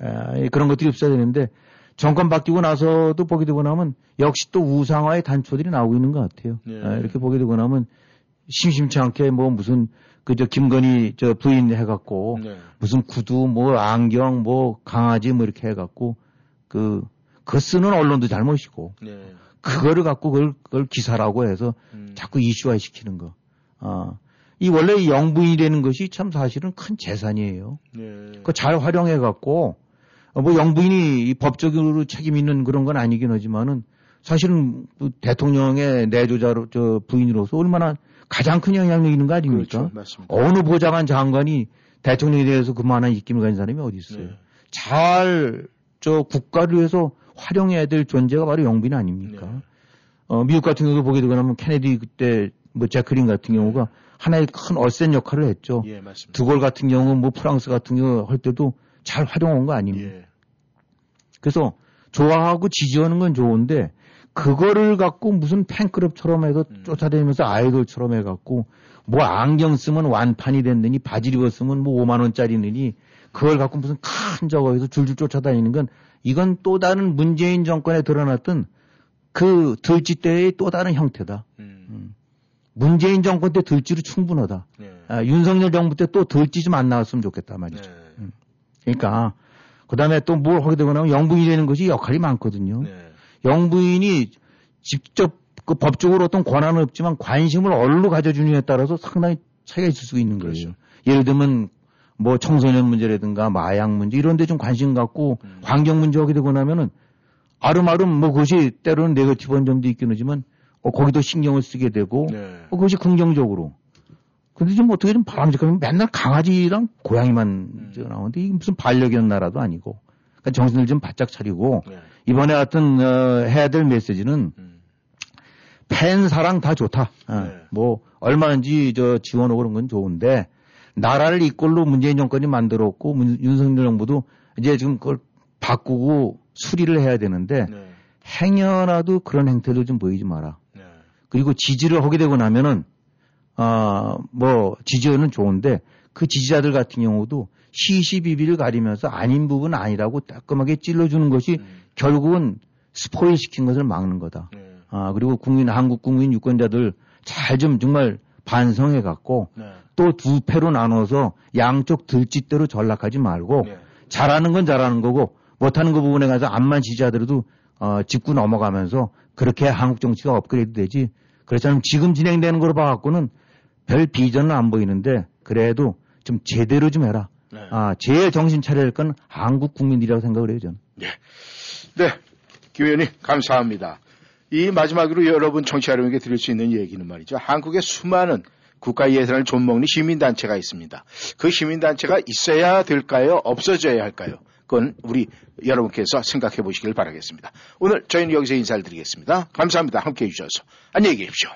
아, 예, 그런 것들이 없어야 되는데 정권 바뀌고 나서도 보게 되고 나면 역시 또 우상화의 단초들이 나오고 있는 것 같아요. 예. 아, 이렇게 보게 되고 나면 심심치 않게 뭐 무슨 그저 김건희 저 부인 해갖고 네. 무슨 구두 뭐 안경 뭐 강아지 뭐 이렇게 해갖고 그, 그 쓰는 언론도 잘못이고 네. 그거를 갖고 그걸, 그걸 기사라고 해서 음. 자꾸 이슈화 시키는 거. 아, 이 원래 이 영부인이라는 것이 참 사실은 큰 재산이에요. 네. 그거 잘 활용해 갖고 어, 뭐 영부인이 이 법적으로 책임 있는 그런 건 아니긴 하지만은 사실은 그 대통령의 내조자로 저 부인으로서 얼마나 가장 큰 영향력 있는 거 아닙니까? 그렇죠. 어느 보좌관 장관이 대통령에 대해서 그만한 입김을 가진 사람이 어디 있어요? 네. 잘저 국가를 위해서 활용해야 될 존재가 바로 영부인 아닙니까? 네. 어, 미국 같은 경우도 보게 되고 나면 케네디 그때 뭐 제크린 같은 경우가 하나의 큰 얼센 역할을 했죠. 예, 맞습니다. 드골 같은 경우 뭐 프랑스 같은 경우 할 때도 잘 활용한 거 아닙니까? 예. 그래서 좋아하고 지지하는 건 좋은데 그거를 갖고 무슨 팬클럽처럼 해서 음. 쫓아다니면서 아이돌처럼 해갖고 뭐 안경 쓰면 완판이 됐느니 바지 입었으면 뭐 5만 원짜리느니 그걸 갖고 무슨 큰 저거 해서 줄줄 쫓아다니는 건 이건 또 다른 문재인 정권에 드러났던 그 들쥐대의 또 다른 형태다. 음. 문재인 정권 때 들쥐로 충분하다. 네. 아, 윤석열 정부 때 또 들쥐 좀 안 나왔으면 좋겠다 말이죠. 음. 그러니까 그 다음에 또 뭘 하게 되거나 하면 영부인이 되는 것이 역할이 많거든요. 네. 영부인이 직접 그 법적으로 어떤 권한은 없지만 관심을 얼로 가져주느냐에 따라서 상당히 차이가 있을 수 있는 거예요. 그렇죠. 예를 들면 뭐 청소년 문제라든가 마약 문제 이런 데 좀 관심 갖고 음. 환경 문제 하게 되고 나면은 아름아름 뭐 그것이 때로는 네거티브한 점도 있긴 하지만 어, 거기도 신경을 쓰게 되고 네. 어, 그것이 긍정적으로. 근데 좀 어떻게 좀 바람직하면 맨날 강아지랑 고양이만 음. 저 나오는데 이게 무슨 반려견 있 나라도 아니고. 그러니까 정신을 좀 바짝 차리고 네. 이번에 하여튼 어, 해야 될 메시지는 음. 팬 사랑 다 좋다. 어, 네. 뭐 얼마든지 저 지원하고 그런 건 좋은데 나라를 이꼴로 문재인 정권이 만들었고 문- 윤석열 정부도 이제 지금 그걸 바꾸고 수리를 해야 되는데 네. 행여라도 그런 행태를 좀 보이지 마라. 네. 그리고 지지를 하게 되고 나면은 아뭐 지지는 좋은데 그 지지자들 같은 경우도 시시비비를 가리면서 아닌 부분 아니라고 따끔하게 찔러주는 것이 음. 결국은 스포일 시킨 것을 막는 거다. 네. 아 그리고 국민 한국 국민 유권자들 잘 좀 정말 반성해 갖고 네. 또두 패로 나눠서 양쪽 들짓대로 전락하지 말고 네. 잘하는 건 잘하는 거고 못하는 그 부분에 가서 암만 지지하더라도 어, 짚고 넘어가면서 그렇게 한국 정치가 업그레이드 되지 그렇지 않으면 지금 진행되는 걸로 봐갖고는 별 비전은 안 보이는데 그래도 좀 제대로 좀 해라. 네. 아 제일 정신 차려야 할 건 한국 국민들이라고 생각을 해요 저는. 네. 김 의원님, 감사합니다. 이 마지막으로 여러분 청취자 여러분에게 드릴 수 있는 얘기는 말이죠. 한국에 수많은 국가 예산을 좀먹는 시민단체가 있습니다. 그 시민단체가 있어야 될까요? 없어져야 할까요? 그건 우리 여러분께서 생각해 보시길 바라겠습니다. 오늘 저희는 여기서 인사를 드리겠습니다. 감사합니다. 함께 해주셔서. 안녕히 계십시오.